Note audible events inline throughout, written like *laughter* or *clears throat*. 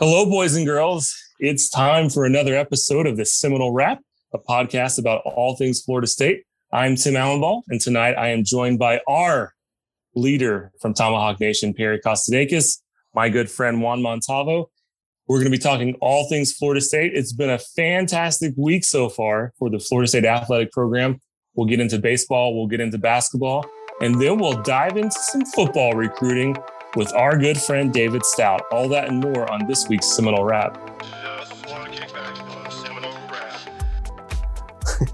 Hello, boys and girls. It's time for another episode of the Seminole Wrap, a podcast about all things Florida State. I'm Tim Allenball, and tonight I am joined by our leader from Tomahawk Nation, Perry Kostidakis, my good friend Juan Montalvo. We're going to be talking all things Florida State. It's been a fantastic week so far for the Florida State athletic program. We'll get into baseball, we'll get into basketball, and then we'll dive into some football recruiting with our good friend David Stout. All that and more on this week's Seminole Wrap.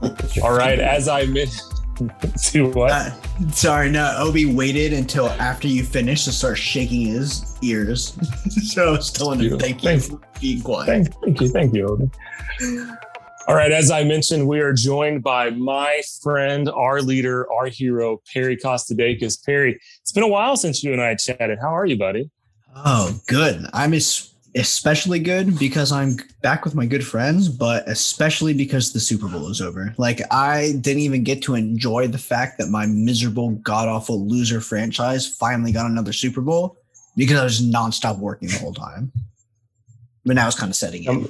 *laughs* All right, as I mentioned, *laughs* to what? Uh, sorry, no. Obi waited until after you finished to start shaking his ears. *laughs* so I was telling him, thank you for being quiet. Thank, thank you, thank you, Obi. All right, as I mentioned, we are joined by my friend, our leader, our hero, Perry Kostidakis. Perry, it's been a while since you and I chatted. How are you, buddy? Oh, good. I'm especially good because I'm back with my good friends, but especially because the Super Bowl is over. Like, I didn't even get to enjoy the fact that my miserable, god awful loser franchise finally got another Super Bowl because I was nonstop working the whole time. But now it's kind of setting in. Um,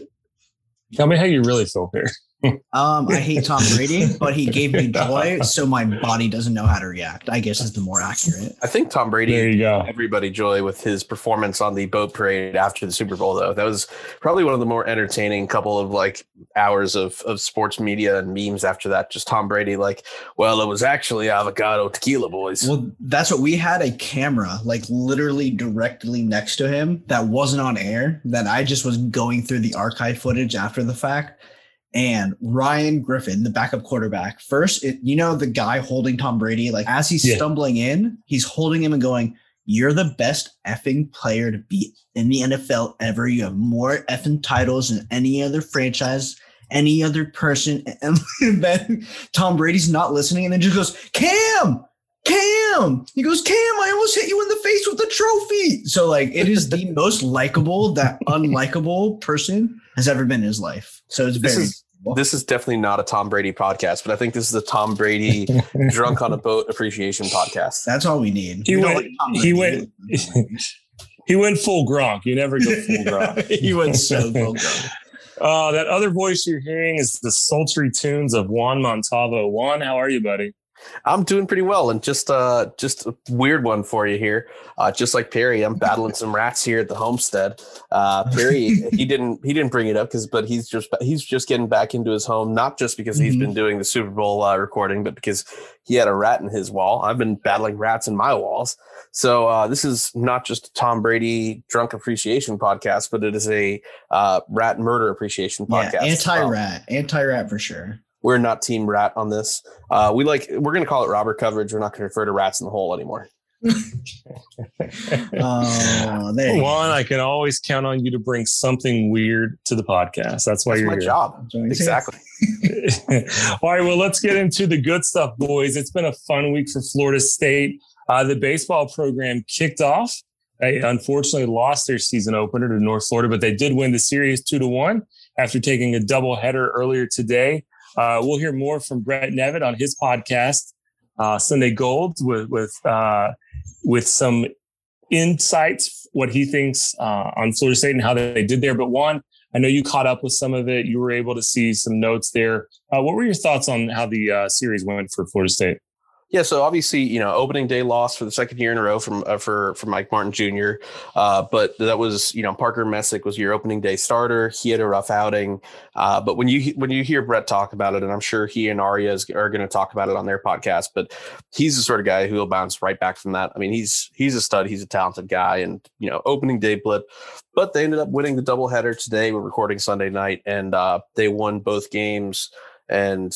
Tell me how you really feel here. Um, I hate Tom *laughs* Brady, but he gave me joy, so my body doesn't know how to react. I guess is the more accurate. I think Tom Brady there you go. everybody joy with his performance on the boat parade after the Super Bowl, though. That was probably one of the more entertaining couple of like hours of of sports media and memes after that. Just Tom Brady, like, well, it was actually avocado tequila, boys. Well, that's what we had a camera like literally directly next to him that wasn't on air. That I just was going through the archive footage after the fact and Ryan Griffin, the backup quarterback. First, it, you know, the guy holding Tom Brady, like as he's yeah. stumbling in, he's holding him and going, You're the best effing player to beat in the NFL ever. You have more effing titles than any other franchise, any other person. *laughs* And then Tom Brady's not listening and then just goes, Cam, Cam. He goes, Cam, I almost hit you in the face with the trophy. So, like, it is the *laughs* most likable that *laughs* unlikable person has ever been in his life. So it's this very is, this is definitely not a Tom Brady podcast, but I think this is a Tom Brady *laughs* drunk on a boat appreciation podcast. That's all we need. He we went. Like he went. *laughs* he went full Gronk. You never go full *laughs* Gronk. he went so full Gronk. Uh, that other voice you're hearing is the sultry tunes of Juan Montalvo. Juan, how are you, buddy? I'm doing pretty well, and just uh, just a weird one for you here. Uh, just like Perry, I'm battling some rats here at the homestead. Uh, Perry, he *laughs* didn't he didn't bring it up because, but he's just he's just getting back into his home, not just because he's mm-hmm. been doing the Super Bowl uh, recording, but because he had a rat in his wall. I've been battling rats in my walls. So uh, this is not just a Tom Brady drunk appreciation podcast, but it is a uh, rat murder appreciation podcast. Yeah, anti-rat, anti-rat for sure. We're not team rat on this. Uh, we like we're going to call it robber coverage. We're not going to refer to rats in the hole anymore. *laughs* oh, Juan, I can always count on you to bring something weird to the podcast. That's why That's you're my here. job. Exactly. *laughs* All right. Well, let's get into the good stuff, boys. It's been a fun week for Florida State. Uh, the baseball program kicked off. They unfortunately lost their season opener to North Florida, but they did win the series two to one after taking a double header earlier today. Uh, we'll hear more from Brett Nevitt on his podcast, uh, Sunday Gold, with with uh, with some insights what he thinks uh, on Florida State and how they did there. But one, I know you caught up with some of it. You were able to see some notes there. Uh, what were your thoughts on how the uh, series went for Florida State? Yeah, so obviously, you know, opening day loss for the second year in a row from uh, for for Mike Martin Jr. Uh, but that was, you know, Parker Messick was your opening day starter. He had a rough outing, uh, but when you when you hear Brett talk about it, and I'm sure he and Arya is, are going to talk about it on their podcast, but he's the sort of guy who will bounce right back from that. I mean, he's he's a stud. He's a talented guy, and you know, opening day blip. But they ended up winning the doubleheader today. We're recording Sunday night, and uh, they won both games. And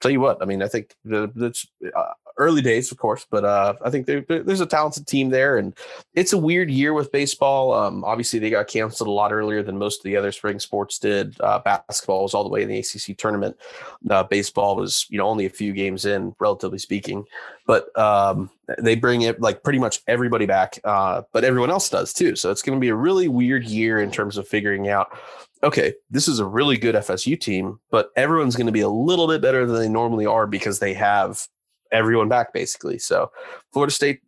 tell you what, I mean, I think that's uh, early days, of course, but uh, I think there, there's a talented team there, and it's a weird year with baseball. Um, obviously, they got canceled a lot earlier than most of the other spring sports did. Uh, basketball was all the way in the ACC tournament. Uh, baseball was, you know, only a few games in, relatively speaking. But um, they bring it like pretty much everybody back, uh, but everyone else does too. So it's going to be a really weird year in terms of figuring out okay, this is a really good FSU team, but everyone's going to be a little bit better than they normally are because they have everyone back basically. So Florida State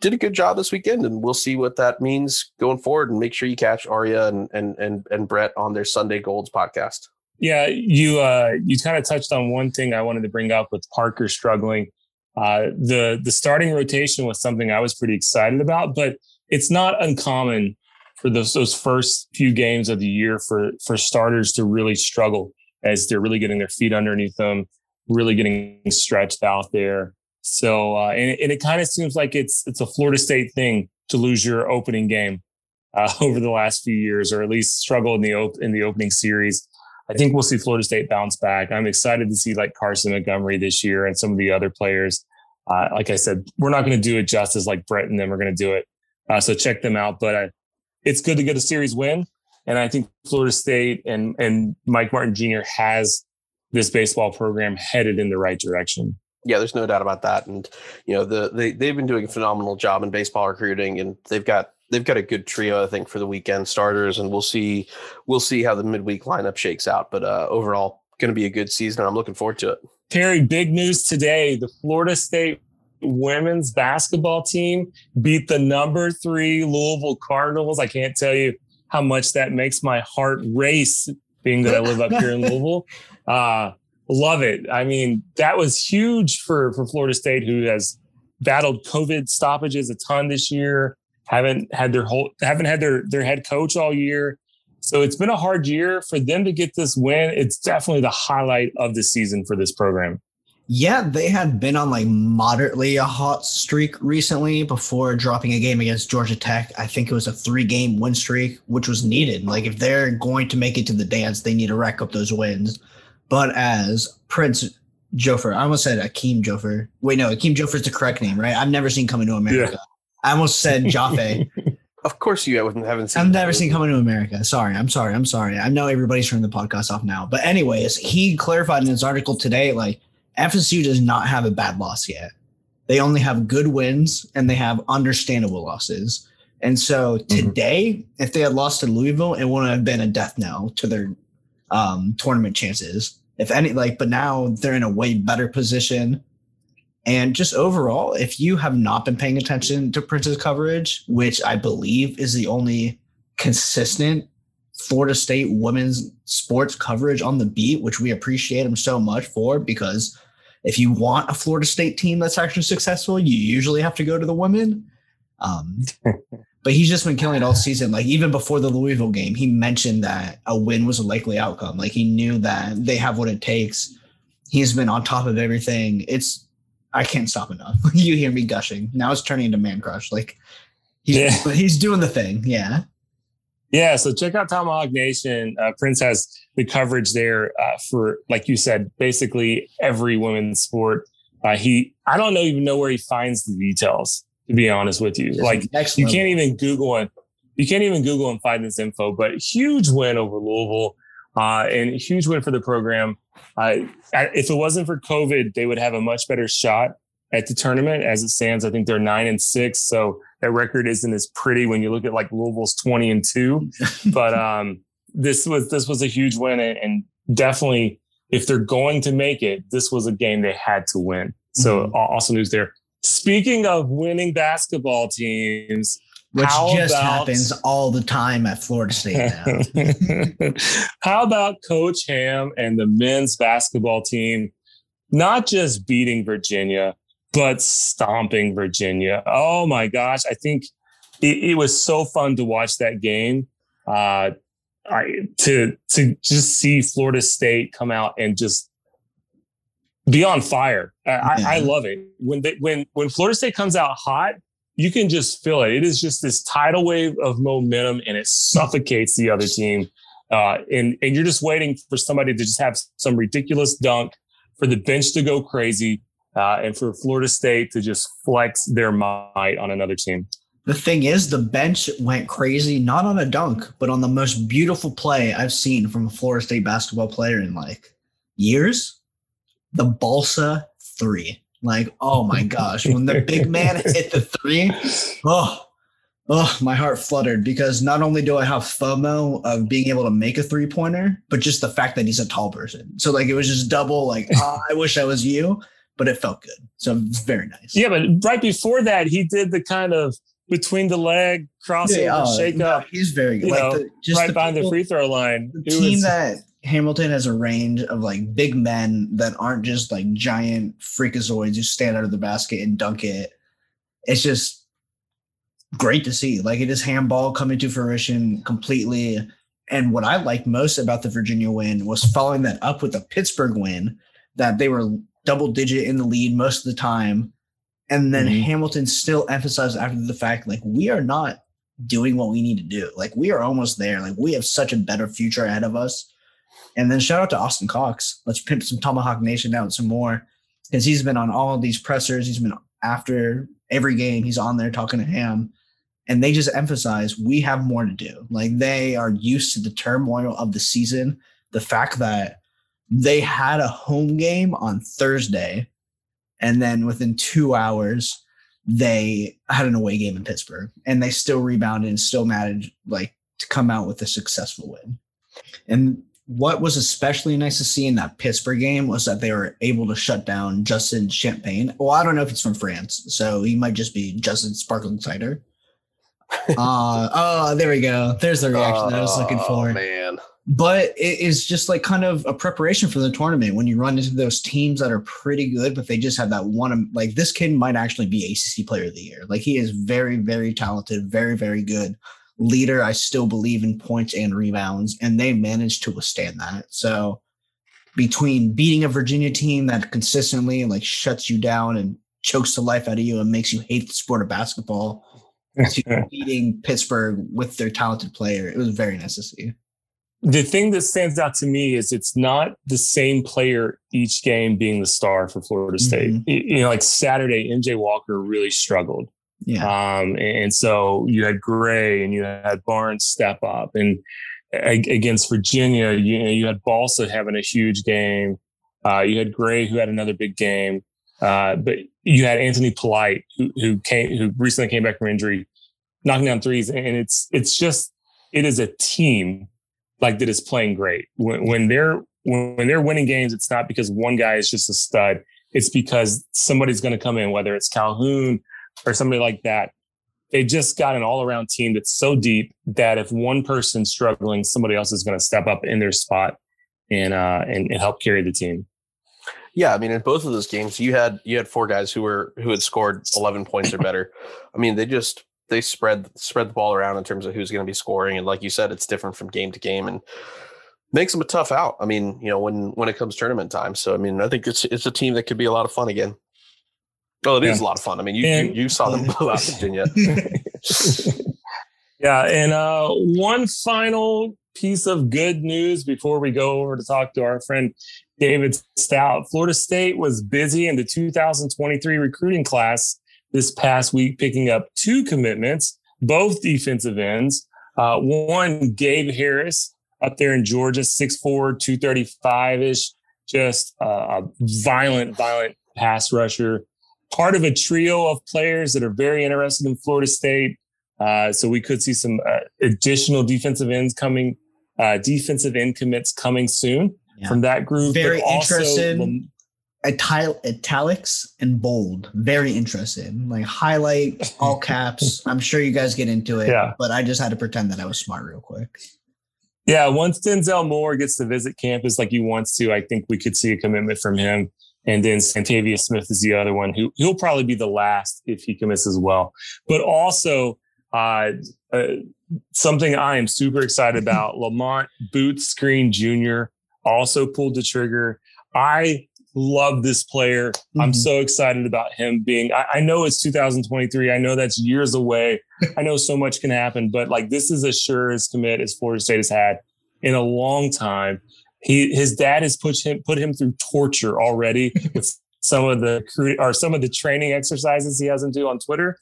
did a good job this weekend, and we'll see what that means going forward. And make sure you catch Arya and and and, and Brett on their Sunday Golds podcast. Yeah, you uh, you kind of touched on one thing I wanted to bring up with Parker struggling. Uh, the the starting rotation was something I was pretty excited about, but it's not uncommon for those those first few games of the year for for starters to really struggle as they're really getting their feet underneath them, really getting stretched out there. So, uh, and, and, it kind of seems like it's it's a Florida State thing to lose your opening game uh, *laughs* over the last few years, or at least struggle in the op- in the opening series. I think we'll see Florida State bounce back. I'm excited to see like Carson Montgomery this year and some of the other players. Uh, like I said, we're not going to do it justice like Brett and them are going to do it. Uh, so check them out. But uh, it's good to get a series win. And I think Florida State and, and Mike Martin Jr. has this baseball program headed in the right direction. Yeah, there's no doubt about that. And you know, the they they've been doing a phenomenal job in baseball recruiting, and they've got they've got a good trio, I think, for the weekend starters. And we'll see we'll see how the midweek lineup shakes out. But uh, overall, going to be a good season. I'm looking forward to it. Terry, big news today: the Florida State women's basketball team beat the number three Louisville Cardinals. I can't tell you how much that makes my heart race, being that I live up here in *laughs* Louisville. Uh, love it. I mean, that was huge for for Florida State, who has battled COVID stoppages a ton this year. Haven't had their whole haven't had their their head coach all year. So it's been a hard year for them to get this win. It's definitely the highlight of the season for this program. Yeah, they had been on like moderately a hot streak recently before dropping a game against Georgia Tech. I think it was a three game win streak, which was needed. Like, if they're going to make it to the dance, they need to rack up those wins. But as Prince Joffer, I almost said Akeem Joffer. Wait, no, Akeem Joffer is the correct name, right? I've never seen Coming to America. Yeah. I almost said *laughs* Jaffe. of course, you haven't seen. I've never seen Coming to America. Sorry, I'm sorry, I'm sorry. I know everybody's turning the podcast off now, but anyways, he clarified in his article today, like FSU does not have a bad loss yet. They only have good wins and they have understandable losses. And so mm-hmm. today, mm-hmm. if they had lost to Louisville, it wouldn't have been a death knell to their um, tournament chances. If any, like, but now they're in a way better position. And just overall, if you have not been paying attention to Prince's coverage, which I believe is the only consistent Florida State women's sports coverage on the beat, which we appreciate them so much for because if you want a Florida State team that's actually successful, you usually have to go to the women. Um, *laughs* but he's just been killing it all season. Like even before the Louisville game, he mentioned that a win was a likely outcome. Like he knew that they have what it takes. He's been on top of everything. It's I can't stop enough. *laughs* you hear me gushing. Now it's turning into man crush. Like he's yeah. he's doing the thing. Yeah. Yeah, so check out Tomahawk Nation. Uh, Prince has the coverage there uh, for, like you said, basically every women's sport. Uh, he, I don't know even know where he finds the details. To be honest with you, like you can't even Google it. You can't even Google and find this info. But huge win over Louisville, uh, and huge win for the program. Uh, if it wasn't for COVID, they would have a much better shot at the tournament. As it stands, I think they're nine and six. So that record isn't as pretty when you look at like Louisville's 20 and 2 *laughs* but um this was this was a huge win and, and, definitely if they're going to make it this was a game they had to win so mm-hmm. awesome news there speaking of winning basketball teams which just about, happens all the time at Florida State now. *laughs* how about Coach Ham and the men's basketball team not just beating Virginia, but stomping Virginia. Oh my gosh. I think it, it was so fun to watch that game. Uh, I, to to just see Florida State come out and just be on fire. I, I, I love it when they, when when Florida State comes out hot. You can just feel it. It is just this tidal wave of momentum, and it suffocates the other team. Uh, and and you're just waiting for somebody to just have some ridiculous dunk, for the bench to go crazy, uh, and for Florida State to just flex their might on another team. The thing is, the bench went crazy, not on a dunk, but on the most beautiful play I've seen from a Florida State basketball player in like years. The Balsa three. Like, oh my *laughs* gosh, when the big man *laughs* hit the three, oh, oh, my heart fluttered because not only do I have FOMO of being able to make a three pointer, but just the fact that he's a tall person. So like it was just double, like, oh, *laughs* I wish I was you but it felt good. So it's very nice. Yeah, but right before that, he did the kind of between the leg crossover yeah, uh, shake up. he's very good. Like know, the, just right the behind people, the free throw line. The team was, that Hamilton has a range of like big men that aren't just like giant freakazoids who stand out of the basket and dunk it. It's just great to see. Like it is handball coming to fruition completely. And what I liked most about the Virginia win was following that up with the Pittsburgh win that they were double digit in the lead most of the time. And then mm-hmm. Hamilton still emphasized after the fact, like, we are not doing what we need to do. Like, we are almost there. Like, we have such a better future ahead of us. And then shout out to Austin Cox. Let's pimp some Tomahawk Nation out some more because he's been on all these pressers. He's been after every game. He's on there talking to him. And they just emphasize we have more to do. Like they are used to the turmoil of the season. The fact that they had a home game on Thursday, and then within two hours, they had an away game in Pittsburgh, and they still rebounded and still managed like to come out with a successful win. And what was especially nice to see in that Pittsburgh game was that they were able to shut down Justin Champagnie. Well, I don't know if he's from France, so he might just be Justin Sparkling Cider. *laughs* uh, oh, there we go. There's the reaction that I was looking for. Oh, man. But it is just like kind of a preparation for the tournament when you run into those teams that are pretty good, but they just have that one. Like this kid might actually be ACC Player of the Year. Like he is very, very talented, very, very good leader. I still believe in points and rebounds, and they managed to withstand that. So between beating a Virginia team that consistently like shuts you down and chokes the life out of you and makes you hate the sport of basketball to *laughs* beating Pittsburgh with their talented player, it was very nice to see. The thing that stands out to me is it's not the same player each game being the star for Florida State. Mm-hmm. You know, like Saturday, MJ Walker really struggled. Yeah. Um, and so you had Gray and you had Barnes step up, and against Virginia, you you had Balsa having a huge game. Uh, you had Gray who had another big game, uh, but you had Anthony Polite who, who came who recently came back from injury, knocking down threes, and it's it's just it is a team like that is playing great when, when they're when, when they're winning games. It's not because one guy is just a stud. It's because somebody's going to come in, whether it's Calhoun or somebody like that. They just got an all around team that's so deep that if one person's struggling, somebody else is going to step up in their spot and, uh, and, and help carry the team. Yeah, I mean, in both of those games, you had you had four guys who were who had scored eleven points or better. I mean, they just they spread spread the ball around in terms of who's going to be scoring, and like you said, it's different from game to game, and makes them a tough out. I mean, you know, when when it comes tournament time. So, I mean, I think it's it's a team that could be a lot of fun again. Oh, it yeah. is a lot of fun. I mean, you and, you, you, saw them *laughs* blow out Virginia. *laughs* yeah, and uh, one final piece of good news before we go over to talk to our friend David Stout. Florida State was busy in the 2023 recruiting class this past week, picking up two commitments, both defensive ends. Uh, one, Gabe Harris up there in Georgia, 6'4, 235 ish, just uh, a violent, violent pass rusher part of a trio of players that are very interested in Florida State. Uh, so we could see some uh, additional defensive ends coming, uh, defensive end commits coming soon yeah. from that group. Very interested. Ital- italics and bold. Very interested. Like highlight all *laughs* caps. I'm sure you guys get into it. Yeah. But I just had to pretend that I was smart real quick. Yeah, once Denzel Moore gets to visit campus like he wants to, I think we could see a commitment from him. And then Santavia Smith is the other one who he'll probably be the last if he commits as well. But also, uh, uh, something I am super excited *laughs* about Lamont Boots Green Jr. also pulled the trigger. I love this player. Mm-hmm. I'm so excited about him being. I, I, know it's 2023. I know that's years away. *laughs* I know so much can happen, but like this is as sure as commit as Florida State has had in a long time. He his dad has put him put him through torture already *laughs* with some of the or some of the training exercises he has him do on Twitter.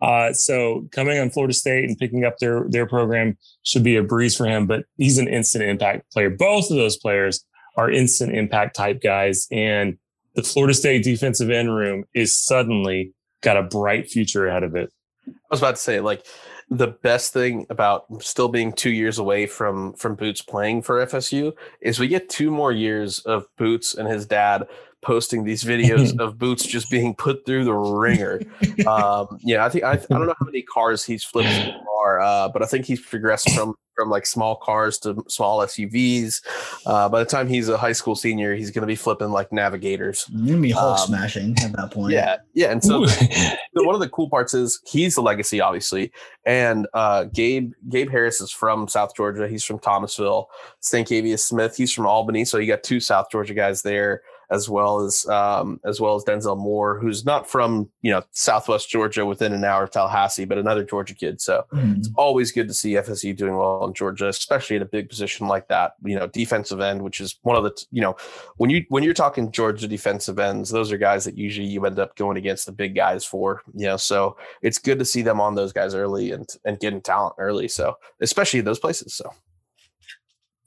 Uh, so coming on Florida State and picking up their their program should be a breeze for him. But he's an instant impact player. Both of those players are instant impact type guys, and the Florida State defensive end room is suddenly got a bright future ahead of it. I was about to say, like, the best thing about still being two years away from from Boots playing for FSU is we get two more years of Boots and his dad posting these videos *laughs* of boots just being put through the ringer. Um, yeah, I think I, I don't know how many cars he's flipped so far, uh, but I think he's progressed from from like small cars to small SUVs. Uh, by the time he's a high school senior, he's going to be flipping like navigators. You're gonna be Hulk um, smashing at that point. Yeah, yeah. And so one of the cool parts is he's the legacy, obviously, and uh, Gabe Gabe Harris is from South Georgia. He's from Thomasville. Stankavius Smith, he's from Albany. So you got two South Georgia guys there as well as um, as well as Denzel Moore, who's not from you know Southwest Georgia, within an hour of Tallahassee, but another Georgia kid. So mm. it's always good to see FSU doing well in Georgia, especially in a big position like that. You know, defensive end, which is one of the you know when you when you're talking Georgia defensive ends, those are guys that usually you end up going against the big guys for. You know, so it's good to see them on those guys early and and getting talent early. So especially those places. So.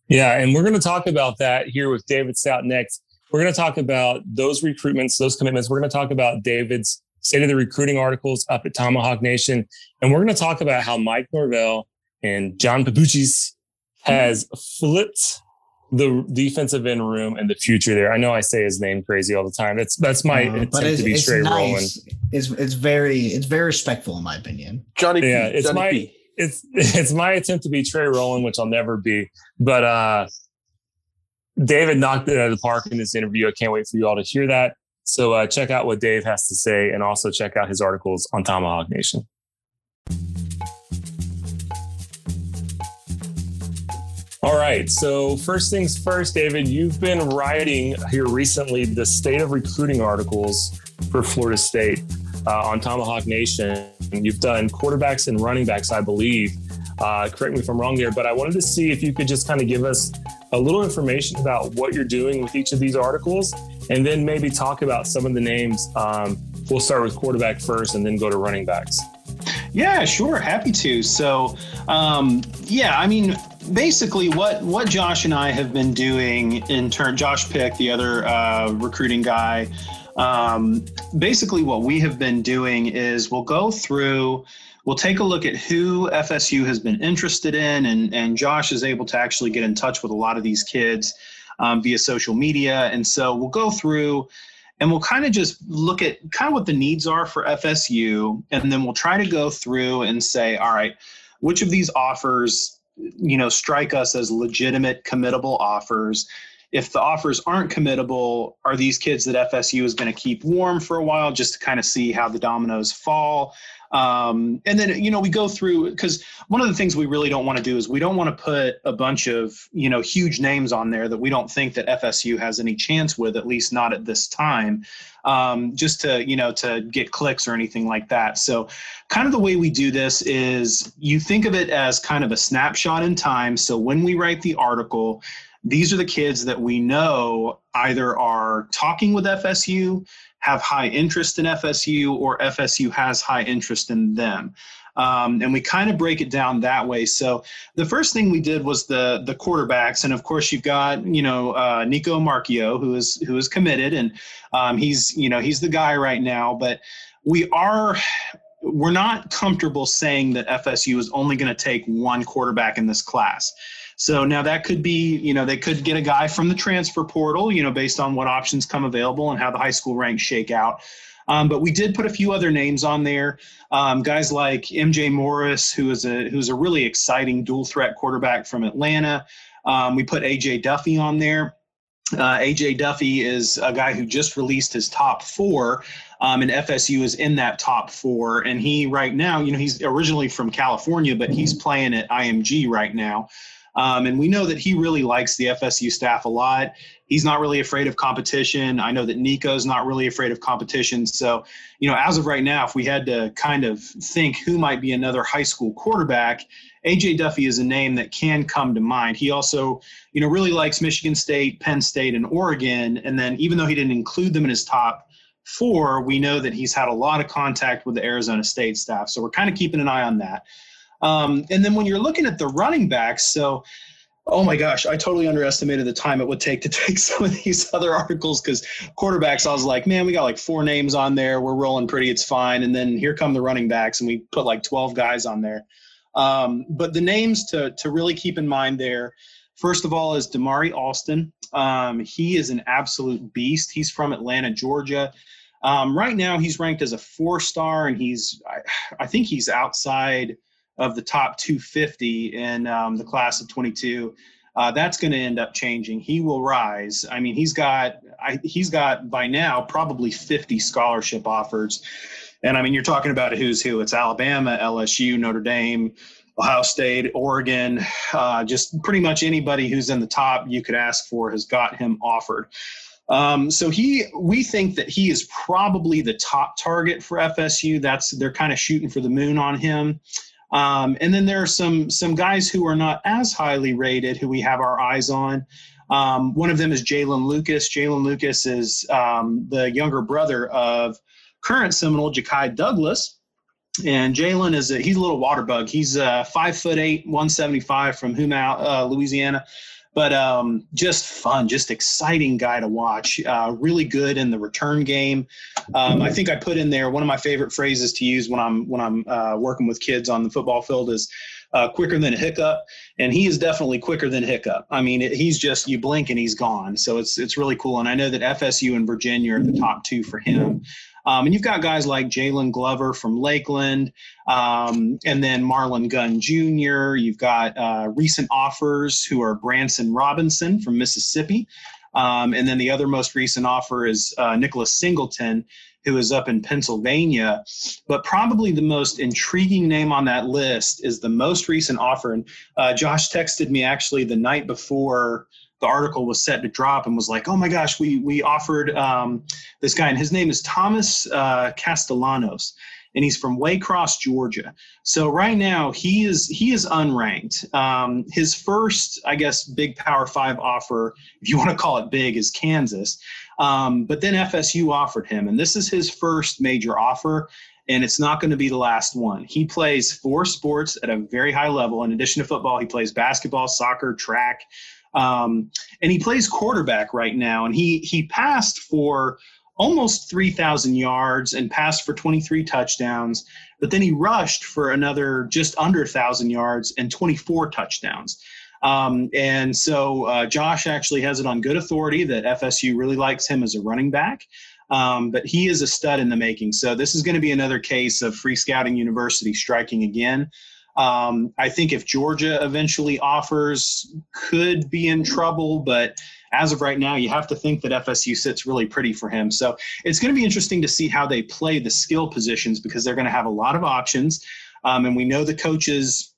Yeah, and we're going to talk about that here with David Stout next. We're going to talk about those recruitments, those commitments. We're going to talk about David's state of the recruiting articles up at Tomahawk Nation. And we're going to talk about how Mike Norvell and John Papuchis has flipped the defensive end room and the future there. I know I say his name crazy all the time. That's that's my uh, attempt to be Trey nice. Rowland. It's it's very it's very respectful in my opinion. Johnny Yeah, P. it's Johnny my P. it's *laughs* it's my attempt to be Trey Rowland, which I'll never be. But uh David knocked it out of the park in this interview. I can't wait for you all to hear that. So uh, check out what Dave has to say and also check out his articles on Tomahawk Nation. All right. So, first things first, David, you've been writing here recently the state of recruiting articles for Florida State uh, on Tomahawk Nation. You've done quarterbacks and running backs, I believe. Uh, correct me if I'm wrong there, but I wanted to see if you could just kind of give us a little information about what you're doing with each of these articles, and then maybe talk about some of the names. Um, we'll start with quarterback first, and then go to running backs. Yeah, sure, happy to. So, um, yeah, I mean, basically, what what Josh and I have been doing in turn, Josh Pick, the other uh, recruiting guy. Um, basically, what we have been doing is we'll go through we'll take a look at who FSU has been interested in, and, and Josh is able to actually get in touch with a lot of these kids um, via social media. And so we'll go through and we'll kind of just look at kind of what the needs are for FSU, and then we'll try to go through and say, all right, which of these offers, you know, strike us as legitimate, committable offers. If the offers aren't committable, are these kids that FSU is going to keep warm for a while just to kind of see how the dominoes fall? Um, and then, you know, we go through because one of the things we really don't want to do is we don't want to put a bunch of, you know, huge names on there that we don't think that FSU has any chance with, at least not at this time, um, just to, you know, to get clicks or anything like that. So, kind of the way we do this is you think of it as kind of a snapshot in time. So, when we write the article, these are the kids that we know either are talking with FSU, have high interest in FSU or FSU has high interest in them. Um, and we kind of break it down that way. So the first thing we did was the the quarterbacks, and of course you've got you know uh, Nicco Marchiol who is who is committed, and um, he's you know he's the guy right now. But we are we're not comfortable saying that FSU is only going to take one quarterback in this class. So now that could be, you know, they could get a guy from the transfer portal, you know, based on what options come available and how the high school ranks shake out. Um, but we did put a few other names on there, um, guys like MJ Morris, who is a who's a really exciting dual threat quarterback from Atlanta. Um, we put AJ Duffy on there. Uh, AJ Duffy is a guy who just released his top four, um, and FSU is in that top four. And he right now, you know, he's originally from California, but he's playing at IMG right now. Um, and we know that he really likes the FSU staff a lot. He's not really afraid of competition. I know that Nicco's not really afraid of competition. So, you know, as of right now, if we had to kind of think who might be another high school quarterback, AJ Duffy is a name that can come to mind. He also, you know, really likes Michigan State, Penn State, and Oregon. And then even though he didn't include them in his top four, we know that he's had a lot of contact with the Arizona State staff. So we're kind of keeping an eye on that. Um, and then when you're looking at the running backs, so oh my gosh, I totally underestimated the time it would take to *laughs* take some of these other articles because quarterbacks, I was like, man, we got like four names on there. We're rolling pretty. It's fine. And then here come the running backs, and we put like 12 guys on there. Um, but the names to, to really keep in mind there First of all, is Damari Alston. Um, he is an absolute beast. He's from Atlanta, Georgia. Um, right now, he's ranked as a four star, and he's, I, I, think he's outside of the top 250 in um, the class of 22. Uh, that's going to end up changing. He will rise. I mean, he's got, I, he's got by now probably 50 scholarship offers. And I mean, you're talking about a who's who. It's Alabama, LSU, Notre Dame, Ohio State, Oregon, uh, just pretty much anybody who's in the top you could ask for has got him offered. Um, so he, we think that he is probably the top target for FSU. That's they're kind of shooting for the moon on him. Um, and then there are some some guys who are not as highly rated who we have our eyes on. Um, one of them is Jalen Lucas. Jalen Lucas is um, the younger brother of current Seminole Ja'Khi Douglas. And Jalen is a, he's a little water bug. He's uh, five foot eight, 175 from Houma, uh, Louisiana but um, just fun, just exciting guy to watch. Uh, really good in the return game. Um, I think I put in there one of my favorite phrases to use when I'm when I'm uh, working with kids on the football field is uh, quicker than a hiccup, and he is definitely quicker than hiccup. I mean, it, he's just you blink and he's gone. So it's it's really cool, and I know that FSU and Virginia are the top two for him. Um, and you've got guys like Jalen Glover from Lakeland, um, and then Marlon Gunn Jr. You've got uh, recent offers who are Branson Robinson from Mississippi. Um, and then the other most recent offer is uh, Nicholas Singleton, who is up in Pennsylvania. But probably the most intriguing name on that list is the most recent offer. And uh, Josh texted me actually the night before the article was set to drop and was like, "Oh my gosh, we we offered um, this guy, and his name is Thomas uh, Castellanos, and he's from Waycross, Georgia. So right now he is he is unranked. Um, his first, I guess, big Power Five offer, if you want to call it big, is Kansas. Um, but then FSU offered him, and this is his first major offer and it's not going to be the last one. He plays four sports at a very high level. In addition to football, he plays basketball, soccer, track, um, and he plays quarterback right now, and he he passed for almost 3,000 yards and passed for 23 touchdowns, but then he rushed for another just under 1,000 yards and 24 touchdowns. Um, and so uh, Josh actually has it on good authority that FSU really likes him as a running back. Um, but he is a stud in the making. So this is going to be another case of Free Scouting University striking again. Um, I think if Georgia eventually offers, could be in trouble, but as of right now, you have to think that FSU sits really pretty for him. So it's going to be interesting to see how they play the skill positions because they're going to have a lot of options. Um, and we know the coaches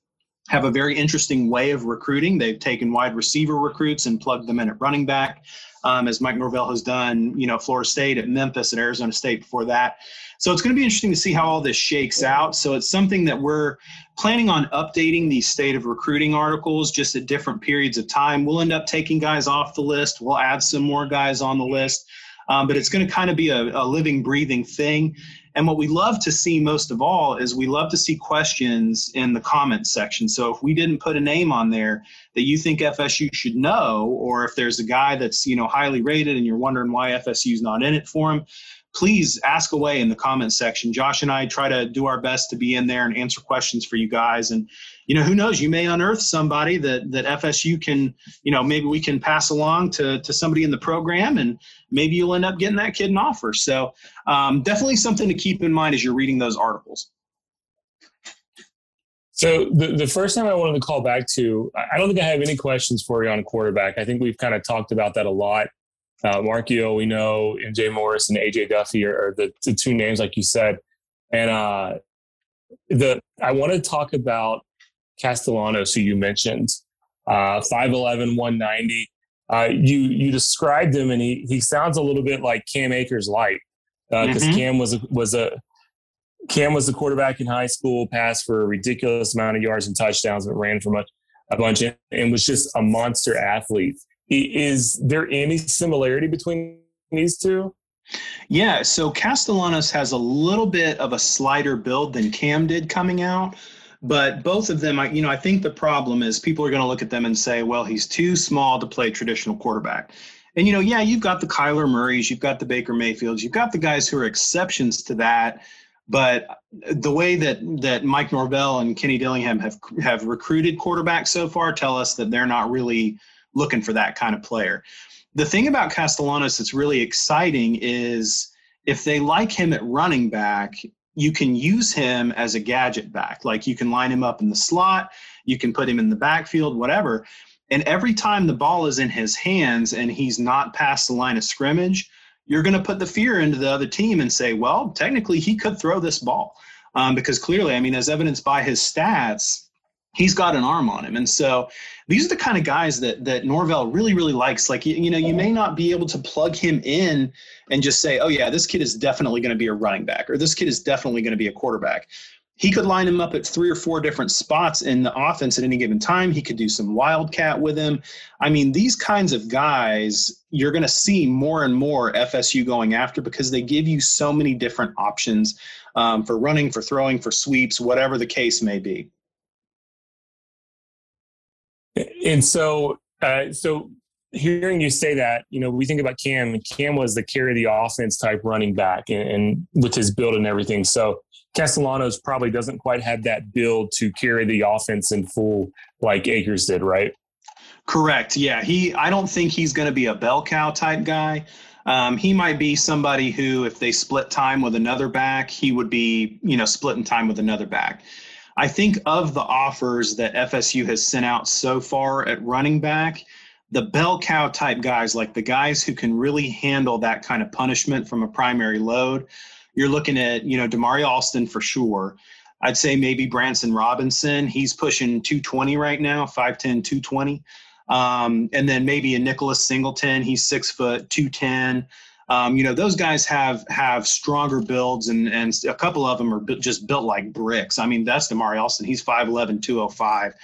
have a very interesting way of recruiting. They've taken wide receiver recruits and plugged them in at running back, um, as Mike Norvell has done, you know, Florida State, at Memphis, and Arizona State before that. So it's going to be interesting to see how all this shakes out. So it's something that we're planning on updating these state of recruiting articles just at different periods of time. We'll end up taking guys off the list. We'll add some more guys on the list. Um, but it's going to kind of be a, a living, breathing thing. And what we love to see most of all is we love to see questions in the comments section. So if we didn't put a name on there that you think FSU should know, or if there's a guy that's you know highly rated and you're wondering why FSU's not in it for him, please ask away in the comments section. Josh and I try to do our best to be in there and answer questions for you guys. And you know, who knows? You may unearth somebody that that FSU can, you know, maybe we can pass along to to somebody in the program, and maybe you'll end up getting that kid an offer. So um, definitely something to keep in mind as you're reading those articles. So the, the first time I wanted to call back to, I don't think I have any questions for you on quarterback. I think we've kind of talked about that a lot. Uh, Marchiol, we know, MJ Morris and AJ Duffy are, are the, the, two names, like you said. And uh, the I want to talk about Castellanos, who you mentioned, uh, 5'11", 190. Uh, you you described him, and he he sounds a little bit like Cam Akers light, because uh, mm-hmm. Cam was a, was a Cam was the quarterback in high school, passed for a ridiculous amount of yards and touchdowns, but ran for much a bunch, and was just a monster athlete. Is there any similarity between these two? Yeah, so Castellanos has a little bit of a slighter build than Cam did coming out, but both of them, I, you know, I think the problem is people are going to look at them and say, well, he's too small to play traditional quarterback. And you know, yeah, you've got the Kyler Murrays, you've got the Baker Mayfields, you've got the guys who are exceptions to that. But the way that that Mike Norvell and Kenny Dillingham have have recruited quarterbacks so far tell us that they're not really looking for that kind of player. The thing about Castellanos that's really exciting is if they like him at running back, you can use him as a gadget back. Like you can line him up in the slot, you can put him in the backfield, whatever. And every time the ball is in his hands and he's not past the line of scrimmage, you're going to put the fear into the other team and say, well, technically he could throw this ball. Um, because clearly, I mean, as evidenced by his stats, he's got an arm on him. And so these are the kind of guys that that Norvell really, really likes. Like, you, you know, you may not be able to plug him in and just say, oh, yeah, this kid is definitely going to be a running back or this kid is definitely going to be a quarterback he could line him up at three or four different spots in the offense at any given time. He could do some wildcat with him. I mean, these kinds of guys you're going to see more and more FSU going after because they give you so many different options um, for running, for throwing, for sweeps, whatever the case may be. And so, uh, so hearing you say that, you know, we think about Cam. Cam was the carry the offense type running back, and, and with his build and everything. So Castellanos probably doesn't quite have that build to carry the offense in full like Akers did, right? Correct. Yeah, he. I don't think he's going to be a bell cow type guy. Um, he might be somebody who, if they split time with another back, he would be, you know, splitting time with another back. I think of the offers that FSU has sent out so far at running back, the bell cow type guys, like the guys who can really handle that kind of punishment from a primary load, you're looking at, you know, Damari Alston for sure. I'd say maybe Branson Robinson. He's pushing 220 right now, 5'10, 220. Um, and then maybe a Nicholas Singleton. He's six foot, 210. Um, you know, those guys have have stronger builds, and and a couple of them are just built like bricks. I mean, that's Damari Alston. He's 5'11, 205.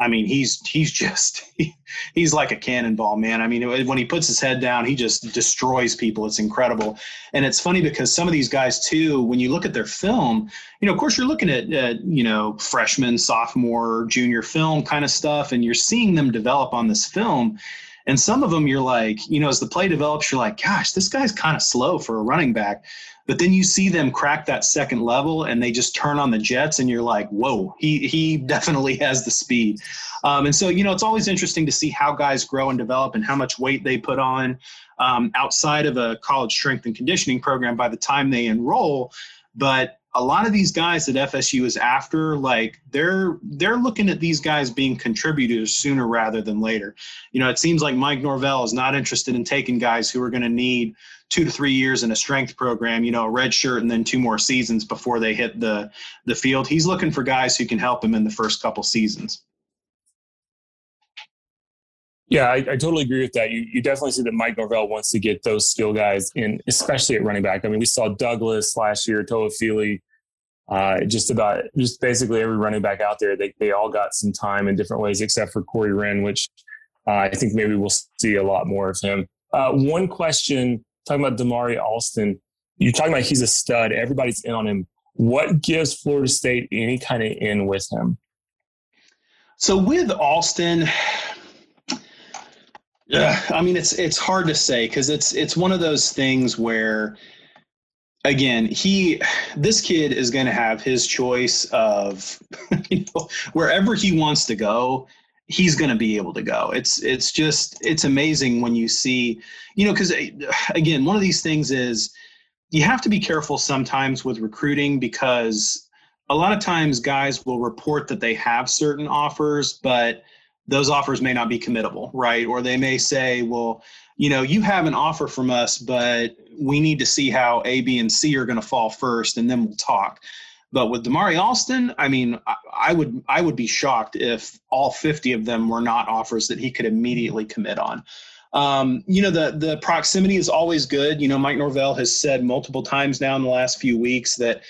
I mean, he's he's just *laughs* he, he's like a cannonball, man. I mean, when he puts his head down, he just destroys people. It's incredible, and it's funny because some of these guys too, when you look at their film, you know, of course, you're looking at, at you know freshman, sophomore, junior film kind of stuff, and you're seeing them develop on this film. And some of them, you're like, you know, as the play develops, you're like, gosh, this guy's kind of slow for a running back. But then you see them crack that second level and they just turn on the jets, and you're like, whoa, he, he *laughs* definitely has the speed. Um, and so, you know, it's always interesting to see how guys grow and develop and how much weight they put on um, outside of a college strength and conditioning program by the time they enroll. But a lot of these guys that FSU is after, like they're they're looking at these guys being contributors sooner rather than later. You know, it seems like Mike Norvell is not interested in taking guys who are going to need two to three years in a strength program, you know, a red shirt and then two more seasons before they hit the the field. He's looking for guys who can help him in the first couple seasons. Yeah, I, I, totally agree with that. You, you definitely see that Mike Norvell wants to get those skill guys in, especially at running back. I mean, we saw Douglas last year, Toafili, uh, just about just basically every running back out there. They they all got some time in different ways, except for Corey Wren, which uh, I think maybe we'll see a lot more of him. Uh, one question talking about Damari Alston. You're talking about he's a stud. Everybody's in on him. What gives Florida State any kind of in with him? So with Alston, yeah, I mean it's it's hard to say because it's it's one of those things where again he this kid is going to have his choice of *laughs* you know wherever he wants to go he's going to be able to go. It's it's just it's amazing when you see you know because eh, again one of these things is you have to be careful sometimes with recruiting because a lot of times guys will report that they have certain offers but those offers may not be committable, right? Or they may say, well, you know, you have an offer from us, but we need to see how A, B, and C are going to fall first, and then we'll talk. But with Damari Alston, I mean, I would I would be shocked if all 50 of them were not offers that he could immediately commit on. Um, you know, the the proximity is always good. You know, Mike Norvell has said multiple times now in the last few weeks that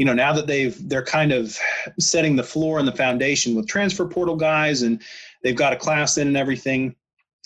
you know now that they've they're kind of setting the floor and the foundation with transfer portal guys and They've got a class in and everything.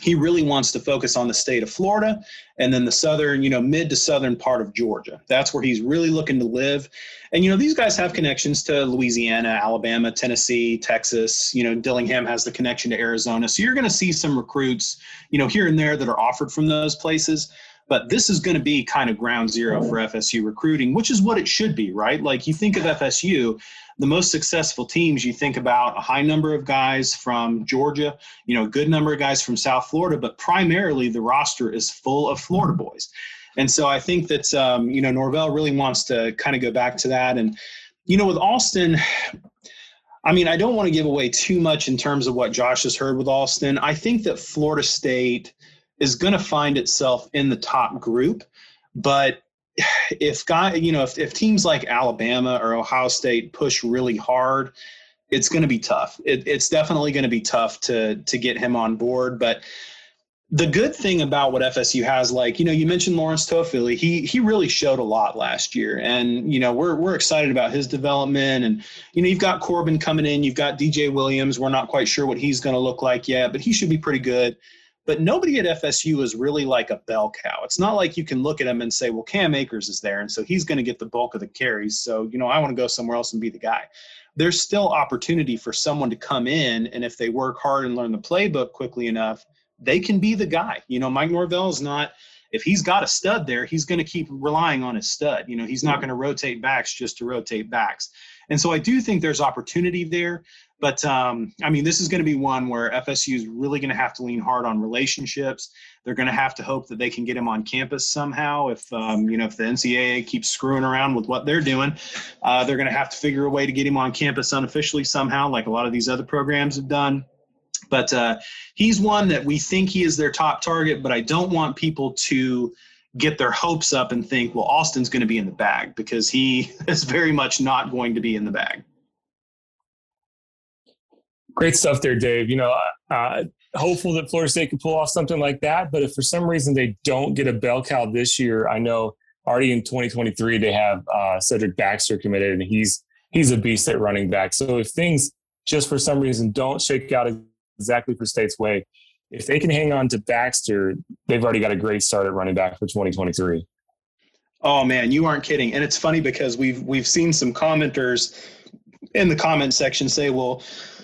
He really wants to focus on the state of Florida and then the southern, you know, mid to southern part of Georgia. That's where he's really looking to live. And, you know, these guys have connections to Louisiana, Alabama, Tennessee, Texas. You know, Dillingham has the connection to Arizona. So you're going to see some recruits, you know, here and there that are offered from those places. But this is going to be kind of ground zero for FSU recruiting, which is what it should be, right? Like you think of FSU, the most successful teams, you think about a high number of guys from Georgia, you know, a good number of guys from South Florida, but primarily the roster is full of Florida boys. And so I think that, um, you know, Norvell really wants to kind of go back to that. And, you know, with Alston, I mean, I don't want to give away too much in terms of what Josh has heard with Alston. I think that Florida State is going to find itself in the top group, but if guy, you know, if, if teams like Alabama or Ohio State push really hard, it's going to be tough. It, it's definitely going to be tough to to get him on board. But the good thing about what FSU has, like you know, you mentioned Lawrence Toafili, he he really showed a lot last year, and you know we're we're excited about his development. And you know, you've got Corbin coming in, you've got DJ Williams. We're not quite sure what he's going to look like yet, but he should be pretty good. But nobody at FSU is really like a bell cow. It's not like you can look at him and say, well, Cam Akers is there, and so he's going to get the bulk of the carries. So, you know, I want to go somewhere else and be the guy. There's still opportunity for someone to come in, and if they work hard and learn the playbook quickly enough, they can be the guy. You know, Mike Norvell is not if he's got a stud there, he's going to keep relying on his stud. You know, he's not going to rotate backs just to rotate backs. And so I do think there's opportunity there. But um, I mean, this is going to be one where FSU is really going to have to lean hard on relationships. They're going to have to hope that they can get him on campus somehow. If um, you know, if the NCAA keeps screwing around with what they're doing, uh, they're going to have to figure a way to get him on campus unofficially somehow, like a lot of these other programs have done. But uh, he's one that we think he is their top target. But I don't want people to get their hopes up and think, well, Austin's going to be in the bag because he *laughs* is very much not going to be in the bag. Great stuff there, Dave. You know, uh, hopeful that Florida State can pull off something like that. But if for some reason they don't get a bell cow this year, I know already in 2023 they have uh, Cedric Baxter committed, and he's he's a beast at running back. So if things just for some reason don't shake out exactly for State's way, if they can hang on to Baxter, they've already got a great start at running back for 2023. Oh man, you aren't kidding. And it's funny because we've we've seen some commenters in the comment section say, well,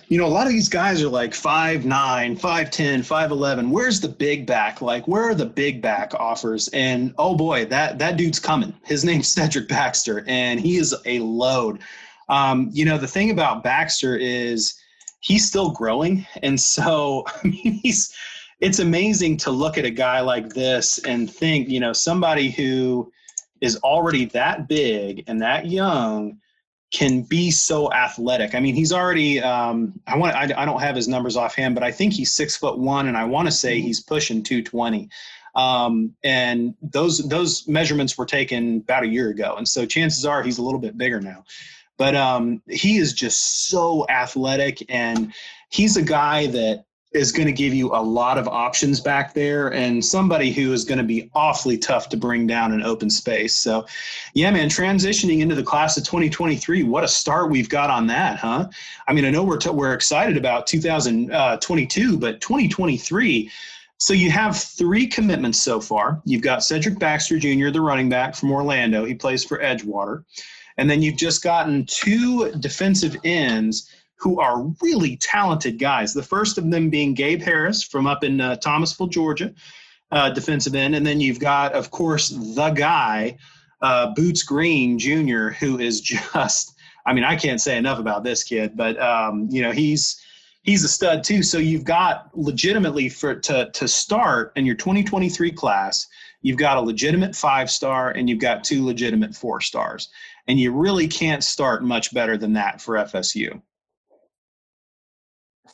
you know, a lot of these guys are like 5'9, 5'10, 5'11. Where's the big back? Like, where are the big back offers? And oh boy, that that dude's coming. His name's *laughs* Cedric Baxter, and he is a load. Um, you know, the thing about Baxter is he's still growing. And so *laughs* I mean he's it's amazing to look at a guy like this and think, you know, somebody who is already that big and that young can be so athletic. I mean, he's already. Um, I want. I, I don't have his numbers offhand, but I think he's six foot one, and I want to say he's pushing two twenty. Um, and those those measurements were taken about a year ago, and so chances are he's a little bit bigger now. But um, he is just so athletic, and he's a guy that is going to give you a lot of options back there and somebody who is going to be awfully tough to bring down in open space. So, yeah, man, transitioning into the class of 2023, what a start we've got on that, huh? I mean, I know we're, t- we're excited about 2022, but 2023. So you have three commitments so far. You've got Cedric Baxter Jr., the running back from Orlando. He plays for Edgewater. And then you've just gotten two defensive ends who are really talented guys. The first of them being Gabe Harris from up in uh, Thomasville, Georgia, uh, defensive end. And then you've got, of course, the guy, uh, Boots Green Jr., who is *laughs* just, I mean, I can't say enough about this kid, but, um, you know, he's, he's a stud too. So you've got legitimately for to to start in your 2023 class, you've got a legitimate five star and you've got two legitimate four stars, and you really can't start much better than that for FSU.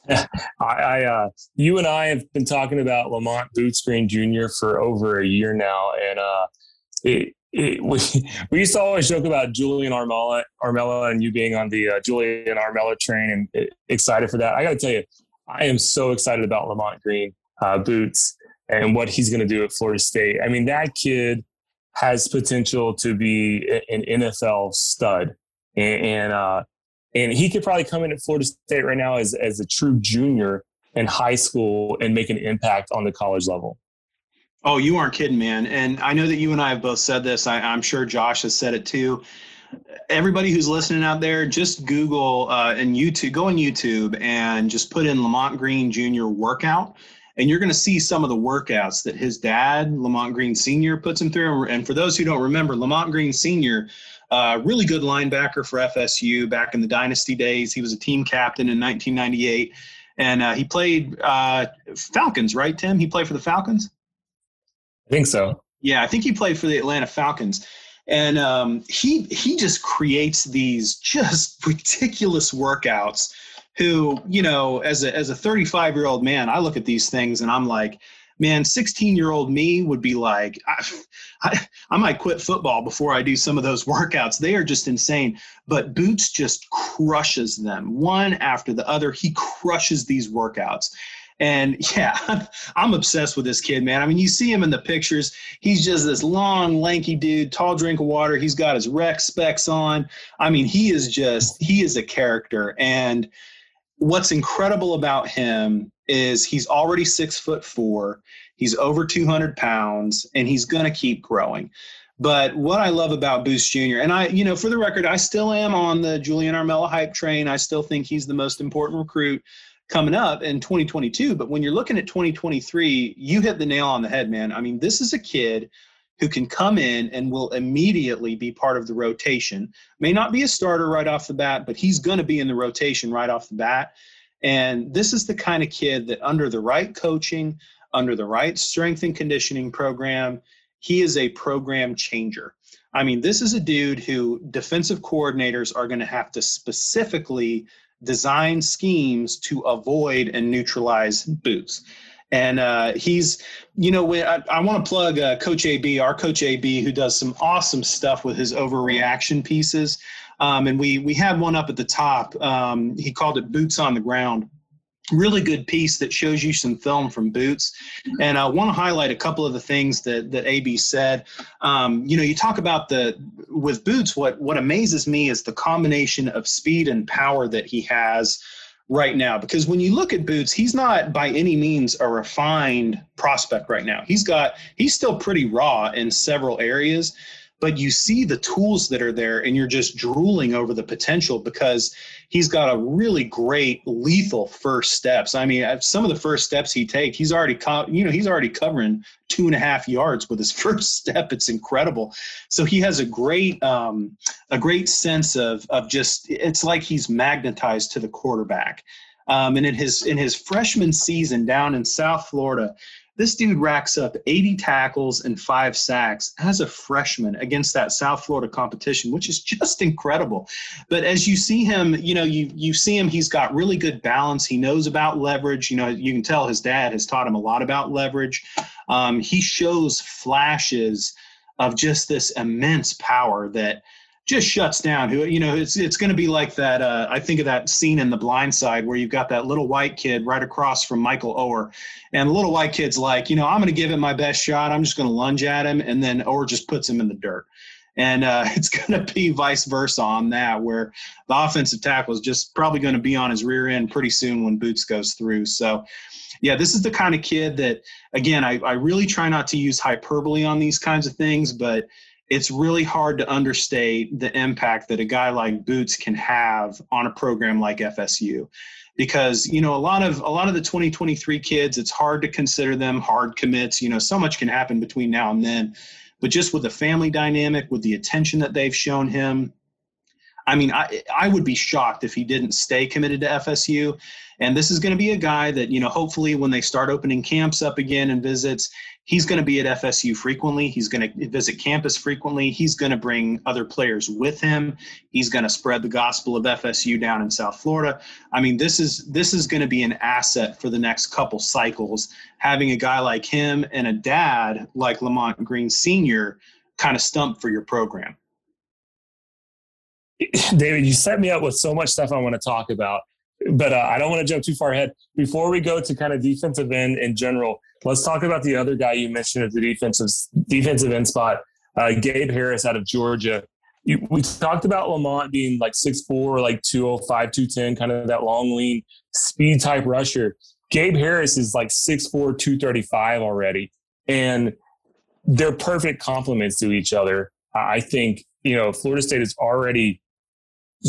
*laughs* I, I uh, you and I have been talking about Lamont Boots Green Jr. for over a year now, and uh, it, it, *laughs* we we used to always joke about Julian Armella, Armella, and you being on the uh, Julian Armella train, and it, excited for that. I got to tell you, I am so excited about Lamont Green uh, Boots and what he's going to do at Florida State. I mean, that kid has potential to be an NFL stud, and, and uh, and he could probably come in at Florida State right now as, as a true junior in high school and make an impact on the college level. Oh, you aren't kidding, man. And I know that you and I have both said this. I, am sure Josh has said it too. Everybody who's listening out there, just Google uh, and YouTube, go on YouTube and just put in Lamont Green Jr. workout and you're going to see some of the workouts that his dad, Lamont Green Sr., puts him through. And for those who don't remember, Lamont Green Sr., uh, really good linebacker for FSU back in the dynasty days. He was a team captain in 1998, and uh, he played uh, Falcons, right, Tim? He played for the Falcons. I think so. Yeah, I think he played for the Atlanta Falcons and um, he he just creates these just *laughs* ridiculous workouts who you know as a as a 35 year old man i look at these things and i'm like man 16 year old me would be like I, *laughs* I, I might quit football before i do some of those *laughs* workouts they are just insane but boots just crushes them one after the other he crushes these workouts and *laughs* yeah, I'm, obsessed with this kid, man. I mean, you see him in the pictures. He's just this long, lanky dude, tall drink of water. He's got his rec specs on. I mean, he is just, he is a character. And what's incredible about him is he's already six foot four. He's over 200 pounds and he's going to keep growing. But what I love about Boots Jr., and I, you know, for the record, I still am on the Julian Armella hype train. I still think he's the most important recruit coming up in 2022. But when you're looking at 2023, you hit the nail on the head, man. I mean, this is a kid who can come in and will immediately be part of the rotation. May not be a starter right off the bat, but he's going to be in the rotation right off the bat. And this is the kind of kid that, under the right coaching, under the right strength and conditioning program, he is a program changer. I mean, this is a dude who defensive coordinators are going to have to specifically design schemes to avoid and neutralize boots. And uh, he's, you know, when I, I want to plug uh, Coach AB, our Coach AB, who does some awesome stuff with his overreaction pieces. Um, and we we had one up at the top. Um, he called it Boots on the Ground really good piece that shows you some film from Boots. And I want to highlight a couple of the things that that AB said. Um, you know, you talk about the with Boots. What what amazes me is the combination of speed and power that he has right now. Because when you look at Boots, he's not by any means a refined prospect right now. He's got he's still pretty raw in several areas but you see the tools that are there and you're just drooling over the potential because he's got a really great lethal first steps. I mean some of the first steps he takes he's already co- you know he's already covering two and a half yards with his *laughs* first step. It's incredible. So he has a great um, a great sense of of just it's like he's magnetized to the quarterback. Um, and in his in his freshman season down in south florida this dude racks up 80 tackles and five sacks as a freshman against that South Florida competition, which is just incredible. But as you see him, you know, you you see him, he's got really good balance. He knows about leverage. You know, you can tell his dad has taught him a lot about leverage. Um, he shows flashes of just this immense power that just shuts down. Who you know, it's it's going to be like that. Uh, I think of that scene in The Blind Side where you've got that little white kid right across from Michael Oher, and the little white kid's like, you know, I'm going to give it my best shot. I'm just going to lunge at him, and then Oher just puts him in the dirt. And uh, *laughs* it's going to be vice versa on that, where the offensive tackle is just probably going to be on his rear end pretty soon when Boots goes through. So, yeah, this is the kind of kid that, again, I, I really try not to use hyperbole on these kinds of things, but it's really hard to understate the impact that a guy like Boots can have on a program like FSU because you know a lot of a lot of the 2023 kids it's hard to consider them hard commits. You know so much can happen between now and then. But just with the family dynamic with the attention that they've shown him I mean, I I would be shocked if he didn't stay committed to FSU. And this is going to be a guy that, you know, hopefully when they start opening camps up again and visits, he's going to be at FSU frequently. He's going to visit campus frequently. He's going to bring other players with him. He's going to spread the gospel of FSU down in South Florida. I mean, this is this is going to be an asset for the next couple cycles. Having a guy like him and a dad like Lamont Green Sr. kind of stump for your program. *clears throat* David, you set me up with so much stuff I want to talk about, but uh, I don't want to jump too far ahead. Before we go to kind of defensive end in general, Let's talk about the other guy you mentioned at the defensive defensive end spot, uh, Gabe Harris out of Georgia. You, we talked about Lamont being like 6'4", like 205, 210, kind of that long, lean, speed type rusher. Gabe Harris is like 6'4", 235 already. And they're perfect complements to each other. I think, you know, Florida State is already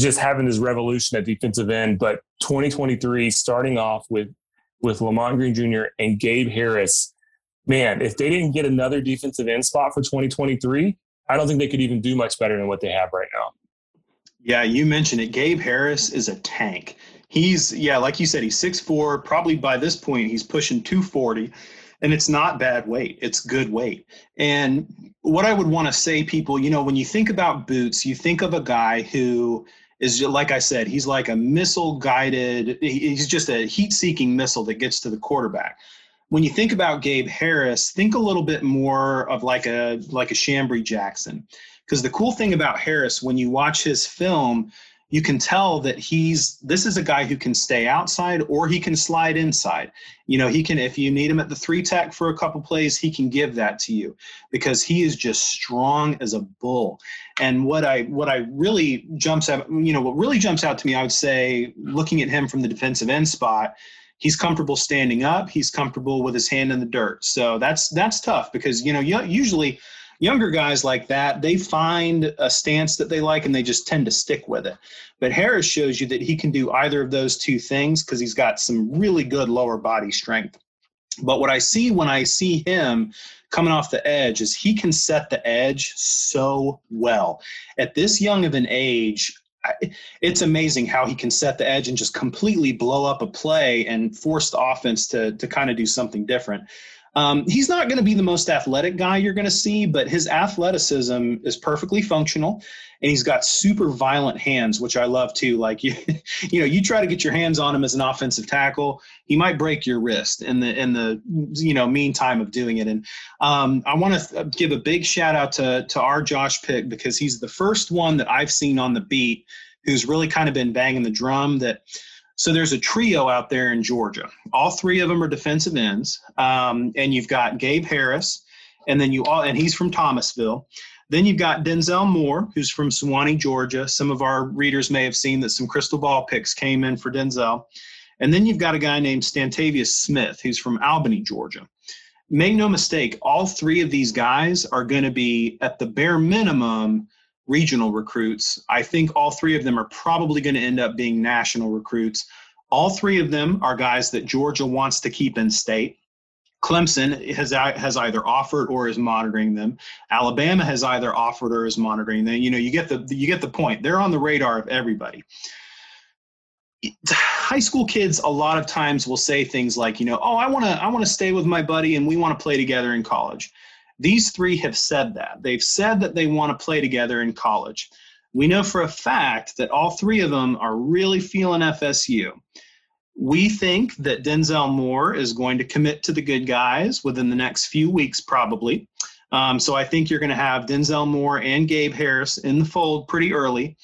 just having this revolution at defensive end, but 2023 starting off with with Lamont Green Jr. and Gabe Harris, man, if they didn't get another defensive end spot for 2023, I don't think they could even do much better than what they have right now. Yeah, you mentioned it. Gabe Harris is a tank. He's yeah, like you said, he's 6'4. Probably by this point, he's pushing 240. And it's not bad weight. It's good weight. And what I would want to say, people, you know, when you think about boots, you think of a guy who is like I said, he's like a missile guided, he's just a heat seeking missile that gets to the quarterback. When you think about Gabe Harris, think a little bit more of like a like a Chambry Jackson. Because the cool thing about Harris, when you watch his film, you can tell that he's this is a guy who can stay outside or he can slide inside. You know, he can if you need him at the three tech for a couple plays, he can give that to you because he is just strong as a bull. And what I what I really jumps out, you know, what really jumps out to me, I would say, looking at him from the defensive end spot, he's comfortable standing up. He's comfortable with his hand in the dirt. So that's that's tough because you know usually younger guys like that, they find a stance that they like and they just tend to stick with it. But Harris shows you that he can do either of those two things because he's got some really good lower body strength. But what I see when I see him coming off the edge is he can set the edge so well. At this young of an age, it's amazing how he can set the edge and just completely blow up a play and force the offense to, to kind of do something different. Um, he's not going to be the most athletic guy you're going to see, but his athleticism is perfectly functional, and he's got super violent hands, which I love too. Like *laughs* you, you know, you try to get your hands on him as an offensive tackle, he might break your wrist in the in the you know meantime of doing it. And um, I want to give a big shout out to to our Josh Pick because he's the first one that I've seen on the beat who's really kind of been banging the drum that so there's a trio out there in Georgia. All three of them are defensive ends, um, and you've got Gabe Harris, and then you all, and he's from Thomasville. Then you've got Denzel Moore, who's from Suwanee, Georgia. Some of our readers may have seen that some crystal ball picks came in for Denzel. And then you've got a guy named Stantavius Smith, who's from Albany, Georgia. Make no mistake, all three of these guys are going to be, at the bare minimum, regional recruits. I think all three of them are probably going to end up being national recruits. All three of them are guys that Georgia wants to keep in state. Clemson has has either offered or is monitoring them. Alabama has either offered or is monitoring them. You know, you get the you get the point. They're on the radar of everybody. High school kids a lot of times will say things like, you know, oh, I want to I want to stay with my buddy and we want to play together in college. These three have said that. They've said that they want to play together in college. We know for a fact that all three of them are really feeling FSU. We think that Denzel Moore is going to commit to the good guys within the next few weeks, probably. Um, so I think you're going to have Denzel Moore and Gabe Harris in the fold pretty early.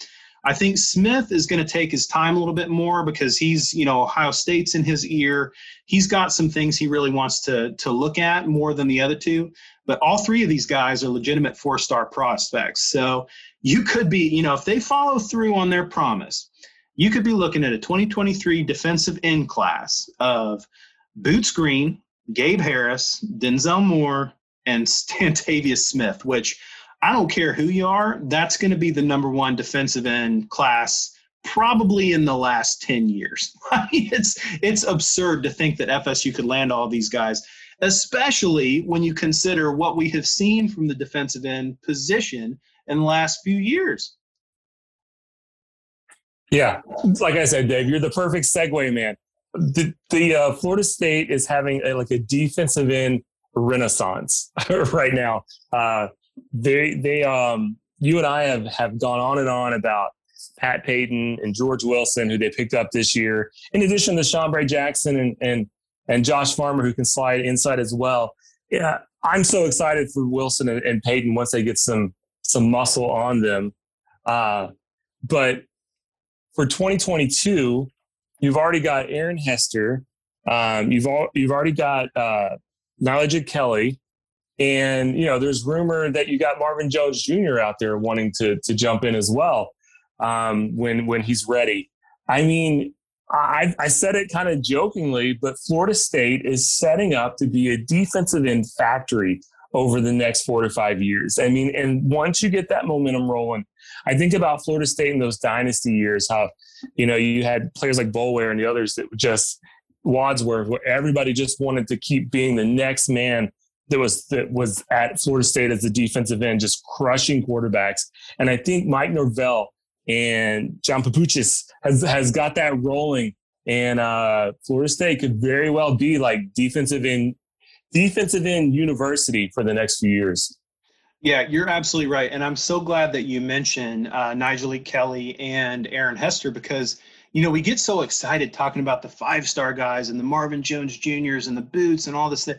I think Smith is going to take his time a little bit more because he's, you know, Ohio State's in his ear. He's got some things he really wants to to look at more than the other two. But all three of these guys are legitimate four star prospects. So you could be, you know, if they follow through on their promise, you could be looking at a 2023 defensive end class of Boots Green, Gabe Harris, Denzel Moore, and *laughs* Stantavius Smith, which I don't care who you are, that's going to be the number one defensive end class probably in the last 10 years. *laughs* I mean, it's it's absurd to think that FSU could land all these guys especially when you consider what we have seen from the defensive end position in the last few years. Yeah, like I said, Dave, you're the perfect segue man. The, the uh, Florida State is having a, like a defensive end renaissance *laughs* right now. Uh, they they um you and I have have gone on and on about Pat Payton and George Wilson, who they picked up this year, in addition to Sean Bray Jackson and and and Josh Farmer, who can slide inside as well. Yeah, I'm so excited for Wilson and, and Payton once they get some some muscle on them. Uh, but for 2022, you've already got Aaron Hester. Um, you've all, you've already got uh, Nyjalik Kelly, and you know there's rumor that you got Marvin Jones Jr. out there wanting to to jump in as well um, when when he's ready. I mean, I, I said it kind of jokingly, but Florida State is setting up to be a defensive end factory over the next four to five years. I mean, and once you get that momentum rolling, I think about Florida State in those dynasty years, how, you know, you had players like Boulware and the others that just Wadsworth, where everybody just wanted to keep being the next man that was that was at Florida State as the defensive end, just crushing quarterbacks. And I think Mike Norvell and John Papuchis has has got that rolling. And uh, Florida State could very well be like defensive end defensive end university for the next few years. Yeah, you're absolutely right. And I'm so glad that you mentioned uh, Nyjalik Kelly and Aaron Hester because, you know, we get so excited talking about the five star guys and the Marvin Jones Juniors and the boots and all this. Stuff.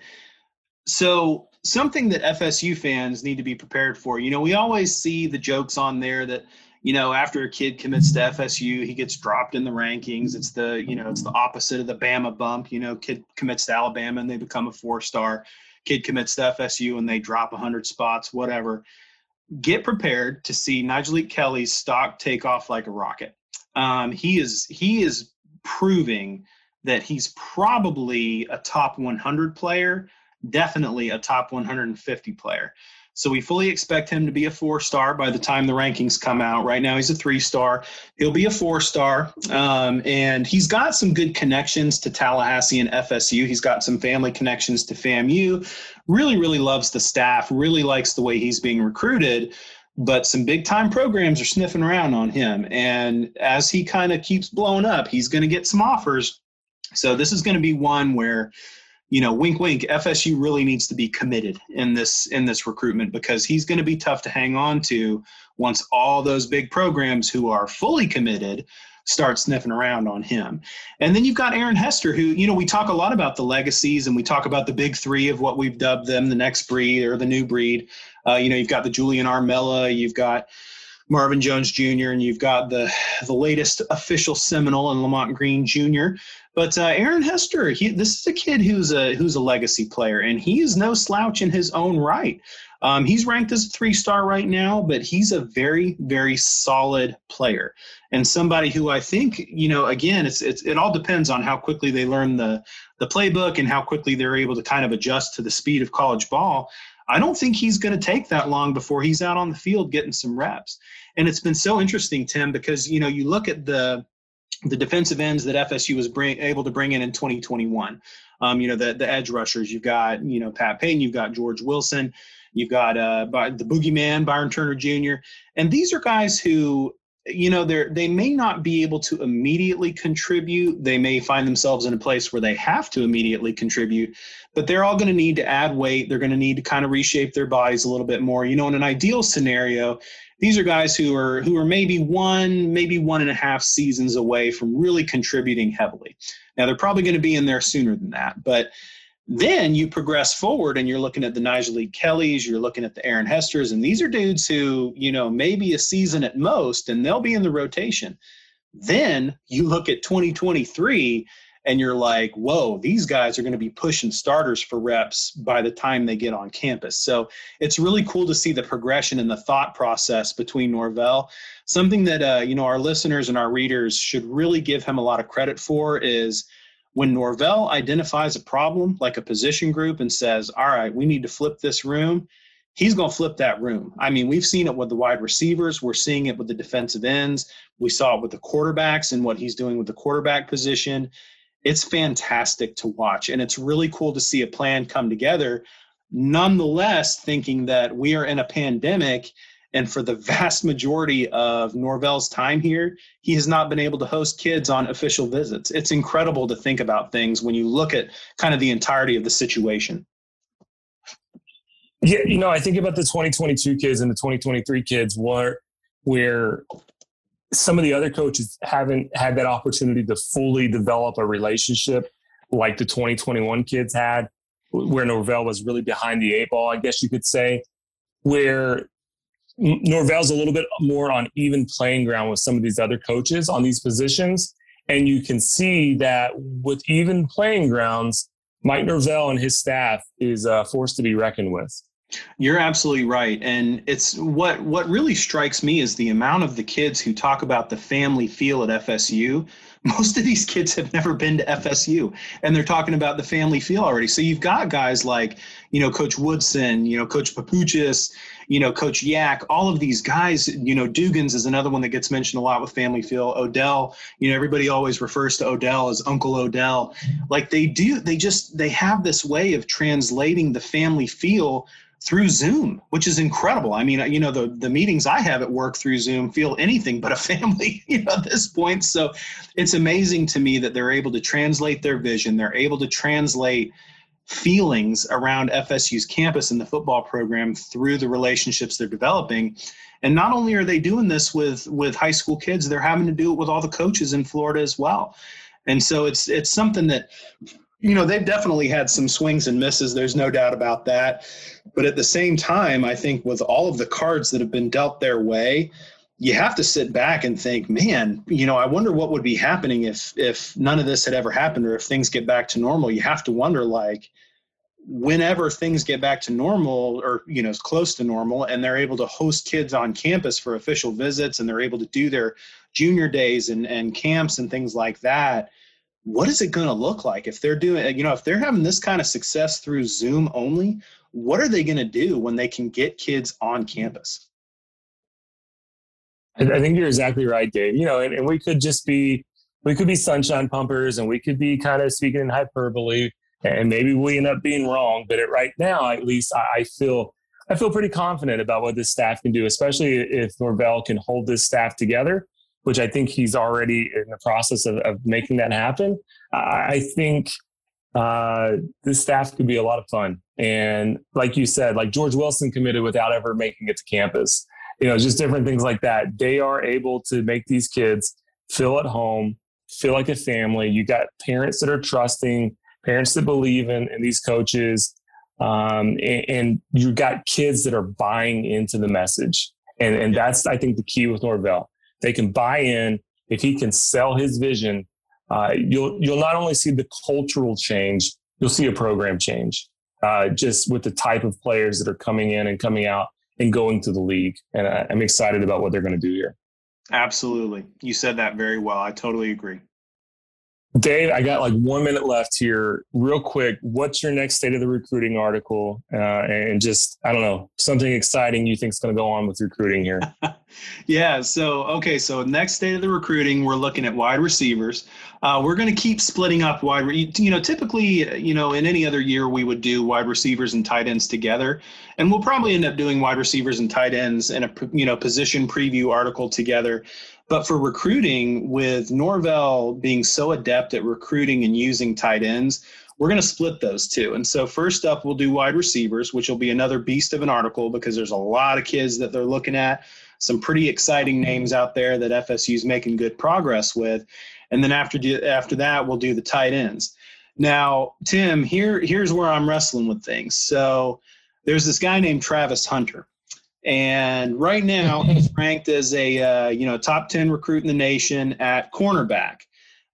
So, something that FSU fans need to be prepared for. You know, we always see the jokes on there that, you know, after a kid commits to FSU, he gets dropped in the rankings. It's the, you know, it's the opposite of the Bama bump. You know, kid commits to Alabama and they become a four star. Kid commits to FSU and they drop 100 spots, whatever. Get prepared to see Nyjalik Kelly's stock take off like a rocket. Um, he is he is proving that he's probably a top 100 player, definitely a top 150 player. So we fully expect him to be a four star by the time the rankings come out. Right now, he's a three star. He'll be a four star. Um, and he's got some good connections to Tallahassee and FSU. He's got some family connections to FAMU. Really, really loves the staff, really likes the way he's being recruited. But some big time programs are sniffing around on him. And as he kind of keeps blowing up, he's going to get some offers. So this is going to be one where you know, wink, wink. FSU really needs to be committed in this in this recruitment because he's going to be tough to hang on to once all those big programs who are fully committed start sniffing around on him. And then you've got Aaron Hester, who, you know, we talk a lot about the legacies and we talk about the big three of what we've dubbed them, the next breed or the new breed. Uh, you know, you've got the Julian Armella, you've got Marvin Jones Jr., and you've got the the latest official Seminole and Lamont Green Jr. But uh, Aaron Hester, he, this is a kid who's a who's a legacy player, and he is no slouch in his own right. Um, he's ranked as a three star right now, but he's a very very solid player and somebody who I think you know again it's, it's it all depends on how quickly they learn the the playbook and how quickly they're able to kind of adjust to the speed of college ball. I don't think he's going to take that long before he's out on the field getting some reps. And it's been so interesting, Tim, because you know you look at the the defensive ends that FSU was bring, able to bring in in 2021. Um, you know, the, the edge rushers, you've got, you know, Pat Payton, you've got George Wilson, you've got uh, the boogeyman, Byron Turner Jr. And these are guys who, you know, they're, they may not be able to immediately contribute. They may find themselves in a place where they have to immediately contribute, but they're all going to need to add weight. They're going to need to kind of reshape their bodies a little bit more. You know, in an ideal scenario, these are guys who are who are maybe one, maybe one and a half seasons away from really contributing heavily. Now they're probably going to be in there sooner than that, but then you progress forward and you're looking at the Nyjalik Kellys, you're looking at the Aaron Hesters, and these are dudes who, you know, maybe a season at most, and they'll be in the rotation. Then you look at 2023 and you're like, whoa, these guys are going to be pushing starters for reps by the time they get on campus. So it's really cool to see the progression and the thought process between Norvell. Something that uh, you know our listeners and our readers should really give him a lot of credit for is when Norvell identifies a problem like a position group and says, "All right, we need to flip this room." He's going to flip that room. I mean, we've seen it with the wide receivers. We're seeing it with the defensive ends. We saw it with the quarterbacks and what he's doing with the quarterback position it's fantastic to watch. And it's really cool to see a plan come together nonetheless thinking that we are in a pandemic and for the vast majority of norvell's time here he has not been able to host kids on official visits. It's incredible to think about things when you look at kind of the entirety of the situation. Yeah you know i think about the 2022 kids and the 2023 kids where where some of the other coaches haven't had that opportunity to fully develop a relationship like the 2021 kids had, where Norvell was really behind the eight ball, I guess you could say, where Norvell's a little bit more on even playing ground with some of these other coaches on these positions. And you can see that with even playing grounds, Mike Norvell and his staff is uh, a force to be reckoned with. You're absolutely right. And it's what what really strikes me is the amount of the kids who talk about the family feel at FSU *laughs* most of these kids have never been to FSU and they're talking about the family feel already. So you've got guys like, you know, Coach Woodson, you know, Coach Papuchis, you know, Coach Yak, all of these guys, you know, Dugans is another one that gets mentioned a lot with family feel. Odell, you know, everybody always refers to Odell as Uncle Odell. Like they do, they just, they have this way of translating the family feel through Zoom, which is incredible. I mean, you know, the the meetings I have at work through Zoom feel anything but a family, *laughs* you know, at this point. So it's amazing to me that they're able to translate their vision. They're able to translate feelings around FSU's campus and the football program through the relationships they're developing. And not only are they doing this with with high school kids, they're having to do it with all the coaches in Florida as well. And so it's it's something that you know they've definitely had some swings and misses there's no doubt about that. But at the same time i think with all of the cards that have been dealt their way you have to sit back and think man you know i wonder what would be happening if if none of this had ever happened or if things get back to normal. You have to wonder like whenever things get back to normal or you know close to normal and they're able to host kids on campus for official visits and they're able to do their junior days and, and camps and things like that what is it going to look like? If they're doing you know if they're having this kind of success through zoom only what are they going to do when they can get kids on campus? I think you're exactly right dave. You know and, and we could just be we could be sunshine pumpers and we could be kind of speaking in hyperbole and maybe we end up being wrong but at right now at least I, I feel i feel pretty confident about what this staff can do especially if norvell can hold this staff together which I think he's already in the process of, of making that happen. I think uh, this staff could be a lot of fun. And like you said, like George Wilson committed without ever making it to campus. You know, just different things like that. They are able to make these kids feel at home, feel like a family. You got parents that are trusting, parents that believe in, in these coaches. Um, and, and you got kids that are buying into the message. And, and that's, I think, the key with Norvell they can buy in. If he can sell his vision, uh, you'll you'll not only see the cultural change, you'll see a program change. Uh, just with the type of players that are coming in and coming out and going to the league, and I, I'm excited about what they're going to do here. Absolutely, you said that very well. I totally agree. Dave, I got like one minute left here. Real quick, what's your next state of the recruiting article? Uh, and just, I don't know, something exciting you think is going to go on with recruiting here? *laughs* yeah. So, okay. So, next state of the recruiting, we're looking at wide receivers. Uh, we're going to keep splitting up wide. You know, typically, you know, in any other year, we would do wide receivers and tight ends together, and we'll probably end up doing wide receivers and tight ends in a you know position preview article together. But for recruiting, with Norvell being so adept at recruiting and using tight ends, we're going to split those two. And so, first up, we'll do wide receivers, which will be another beast of an article because there's a lot of kids that they're looking at, some pretty exciting names out there that FSU is making good progress with. And then after after that, we'll do the tight ends. Now, Tim, here here's where I'm wrestling with things. So, there's this guy named Travis Hunter. And right now, *laughs* he's ranked as a uh, you know top ten recruit in the nation at cornerback.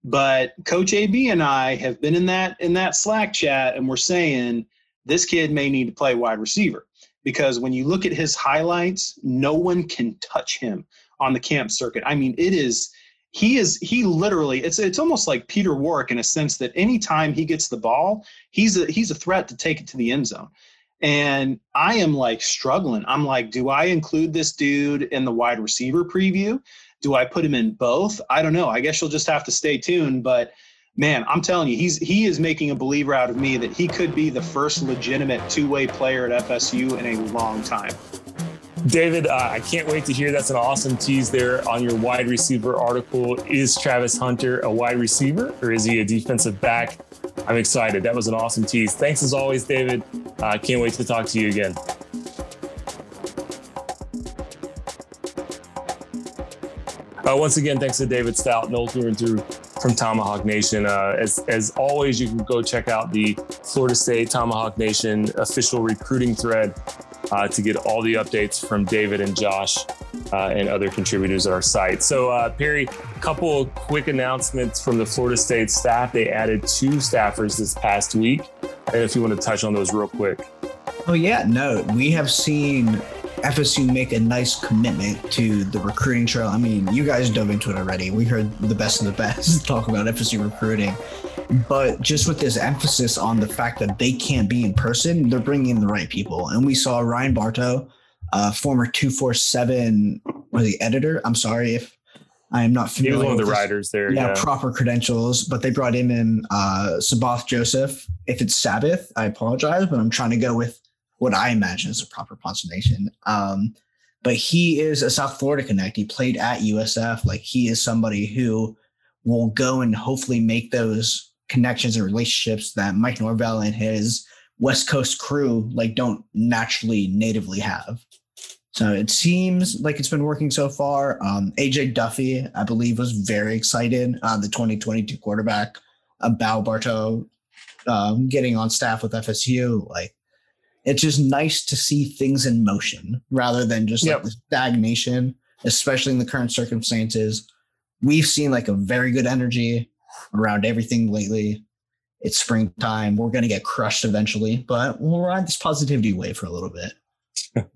But Coach AB and I have been in that in that Slack chat, and we're saying this kid may need to play wide receiver because when you look at his highlights, no one can touch him on the camp circuit. I mean, it is he is he literally it's it's almost like Peter Warrick in a sense that anytime he gets the ball, he's a he's a threat to take it to the end zone. And I am like struggling. I'm like, do I include this dude in the wide receiver preview? Do I put him in both? I don't know. I guess you'll just have to stay tuned. But man, I'm telling you, he's he is making a believer out of me that he could be the first legitimate two-way player at FSU in a long time. David, uh, I can't wait to hear. That's an awesome tease there on your wide receiver article. Is Travis Hunter a wide receiver or is he a defensive back? I'm excited. That was an awesome tease. Thanks as always, David. I uh, can't wait to talk to you again. Uh, once again, thanks to David Stout, Nole through and through from Tomahawk Nation. Uh, as, as always, you can go check out the Florida State Tomahawk Nation official recruiting thread uh, to get all the updates from David and Josh uh, and other contributors at our site. So, uh, Perry, a couple quick announcements from the Florida State staff. They added two staffers this past week. And if you want to touch on those real quick. Oh, yeah. No, we have seen FSU make a nice commitment to the recruiting trail. I mean, you guys dove into it already. We heard the best of the best *laughs* talk about FSU recruiting, but just with this emphasis on the fact that they can't be in person, they're bringing in the right people. And we saw Ryan Bartow, uh, former two four seven, or the editor. I'm sorry if I am not familiar. He was one of the his- writers there. yeah, Yeah. proper credentials, but they brought him in uh Sabath Joseph. If it's Sabbath, I apologize, but I'm trying to go with what I imagine is a proper pronunciation. Um, but he is a South Florida connect. He played at USF. Like he is somebody who will go and hopefully make those connections and relationships that Mike Norvell and his West Coast crew like don't naturally natively have. So it seems like it's been working so far. Um, AJ Duffy, I believe, was very excited, uh, the 2022 quarterback, about Bartow um, getting on staff with FSU. Like, it's just nice to see things in motion rather than just Yep. like the stagnation, especially in the current circumstances. We've seen like a very good energy around everything lately. It's springtime. We're going to get crushed eventually, but we'll ride this positivity wave for a little bit. *laughs*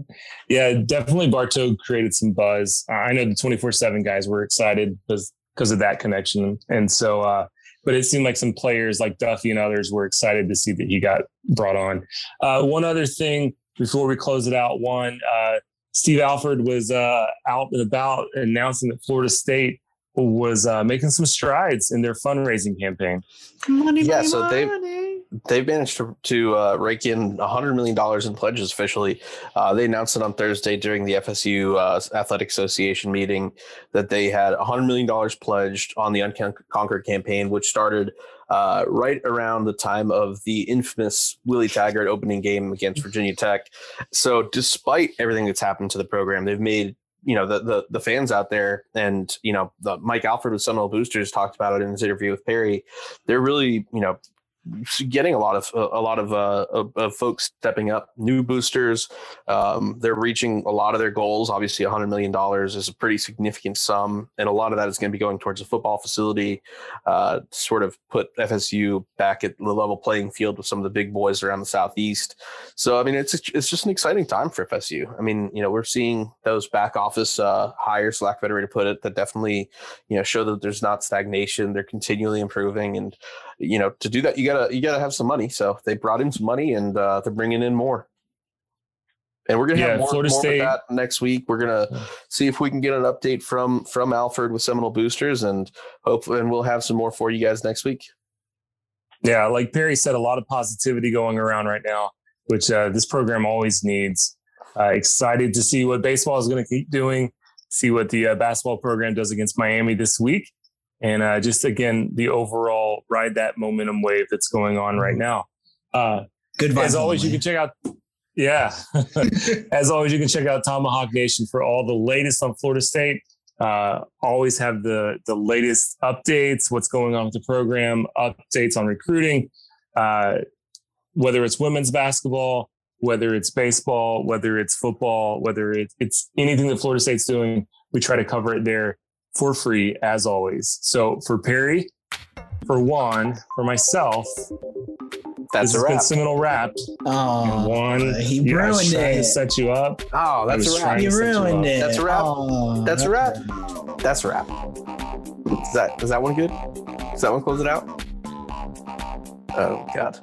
Yeah, definitely Bartow created some buzz. I know the 24 7 guys were excited because because of that connection. And so, uh, but it seemed like some players like Duffy and others were excited to see that he got brought on. Uh, one other thing before we close it out one, uh, Steve Alford was uh, out and about announcing that Florida State was uh, making some strides in their fundraising campaign. Money, Yeah, money, so they- money. they've managed to, to uh, rake in $100 million in pledges officially. Uh, they announced it on Thursday during the FSU uh, Athletic Association meeting that they had $100 million pledged on the Unconquered campaign, which started uh, right around the time of the infamous Willie Taggart opening game against Virginia Tech. So, despite everything that's happened to the program, they've made you know the, the the fans out there and you know the mike alford with Seminole boosters talked about it in his interview with perry. They're really you know getting a lot of a lot of, uh, of, of folks stepping up, new boosters. Um, they're reaching a lot of their goals. Obviously, $100 million is a pretty significant sum, and a lot of that is going to be going towards a football facility, uh, sort of put FSU back at the level playing field with some of the big boys around the southeast. So, I mean, it's it's just an exciting time for FSU. I mean, you know, we're seeing those back office uh, hires, lack better way to put it, that definitely you know show that there's not stagnation. They're continually improving, and you know, to do that, you gotta you gotta have some money. So they brought in some money, and uh, they're bringing in more. And we're gonna Yeah, have more, Florida more State- with that next week. We're gonna see if we can get an update from from Alford with Seminole Boosters, and hope and we'll have some more for you guys next week. Yeah, like Perry said, a lot of positivity going around right now, which uh, this program always needs. Uh, excited to see what baseball is going to keep doing, see what the uh, basketball program does against Miami this week, and uh, just again the overall ride that momentum wave that's going on right now. Uh, Good vibes. as always, you can check out. Yeah, *laughs* as always, you can check out Tomahawk Nation for all the latest on Florida State. Uh, always have the the latest updates, what's going on with the program, updates on recruiting, uh, whether it's women's basketball, whether it's baseball, whether it's football, whether it's, it's anything that Florida State's doing. We try to cover it there for free as always. So for Perry, for Juan, for myself, That's this a has been wrap. Seminole Wrapped. Oh, And one, he yeah, I was ruined trying to set you up. Oh, that's a wrap. trying You to set you ruined it. That's a wrap. Oh, That's a wrap. That's a wrap. Is that is that one good? Does that one close it out? Oh God.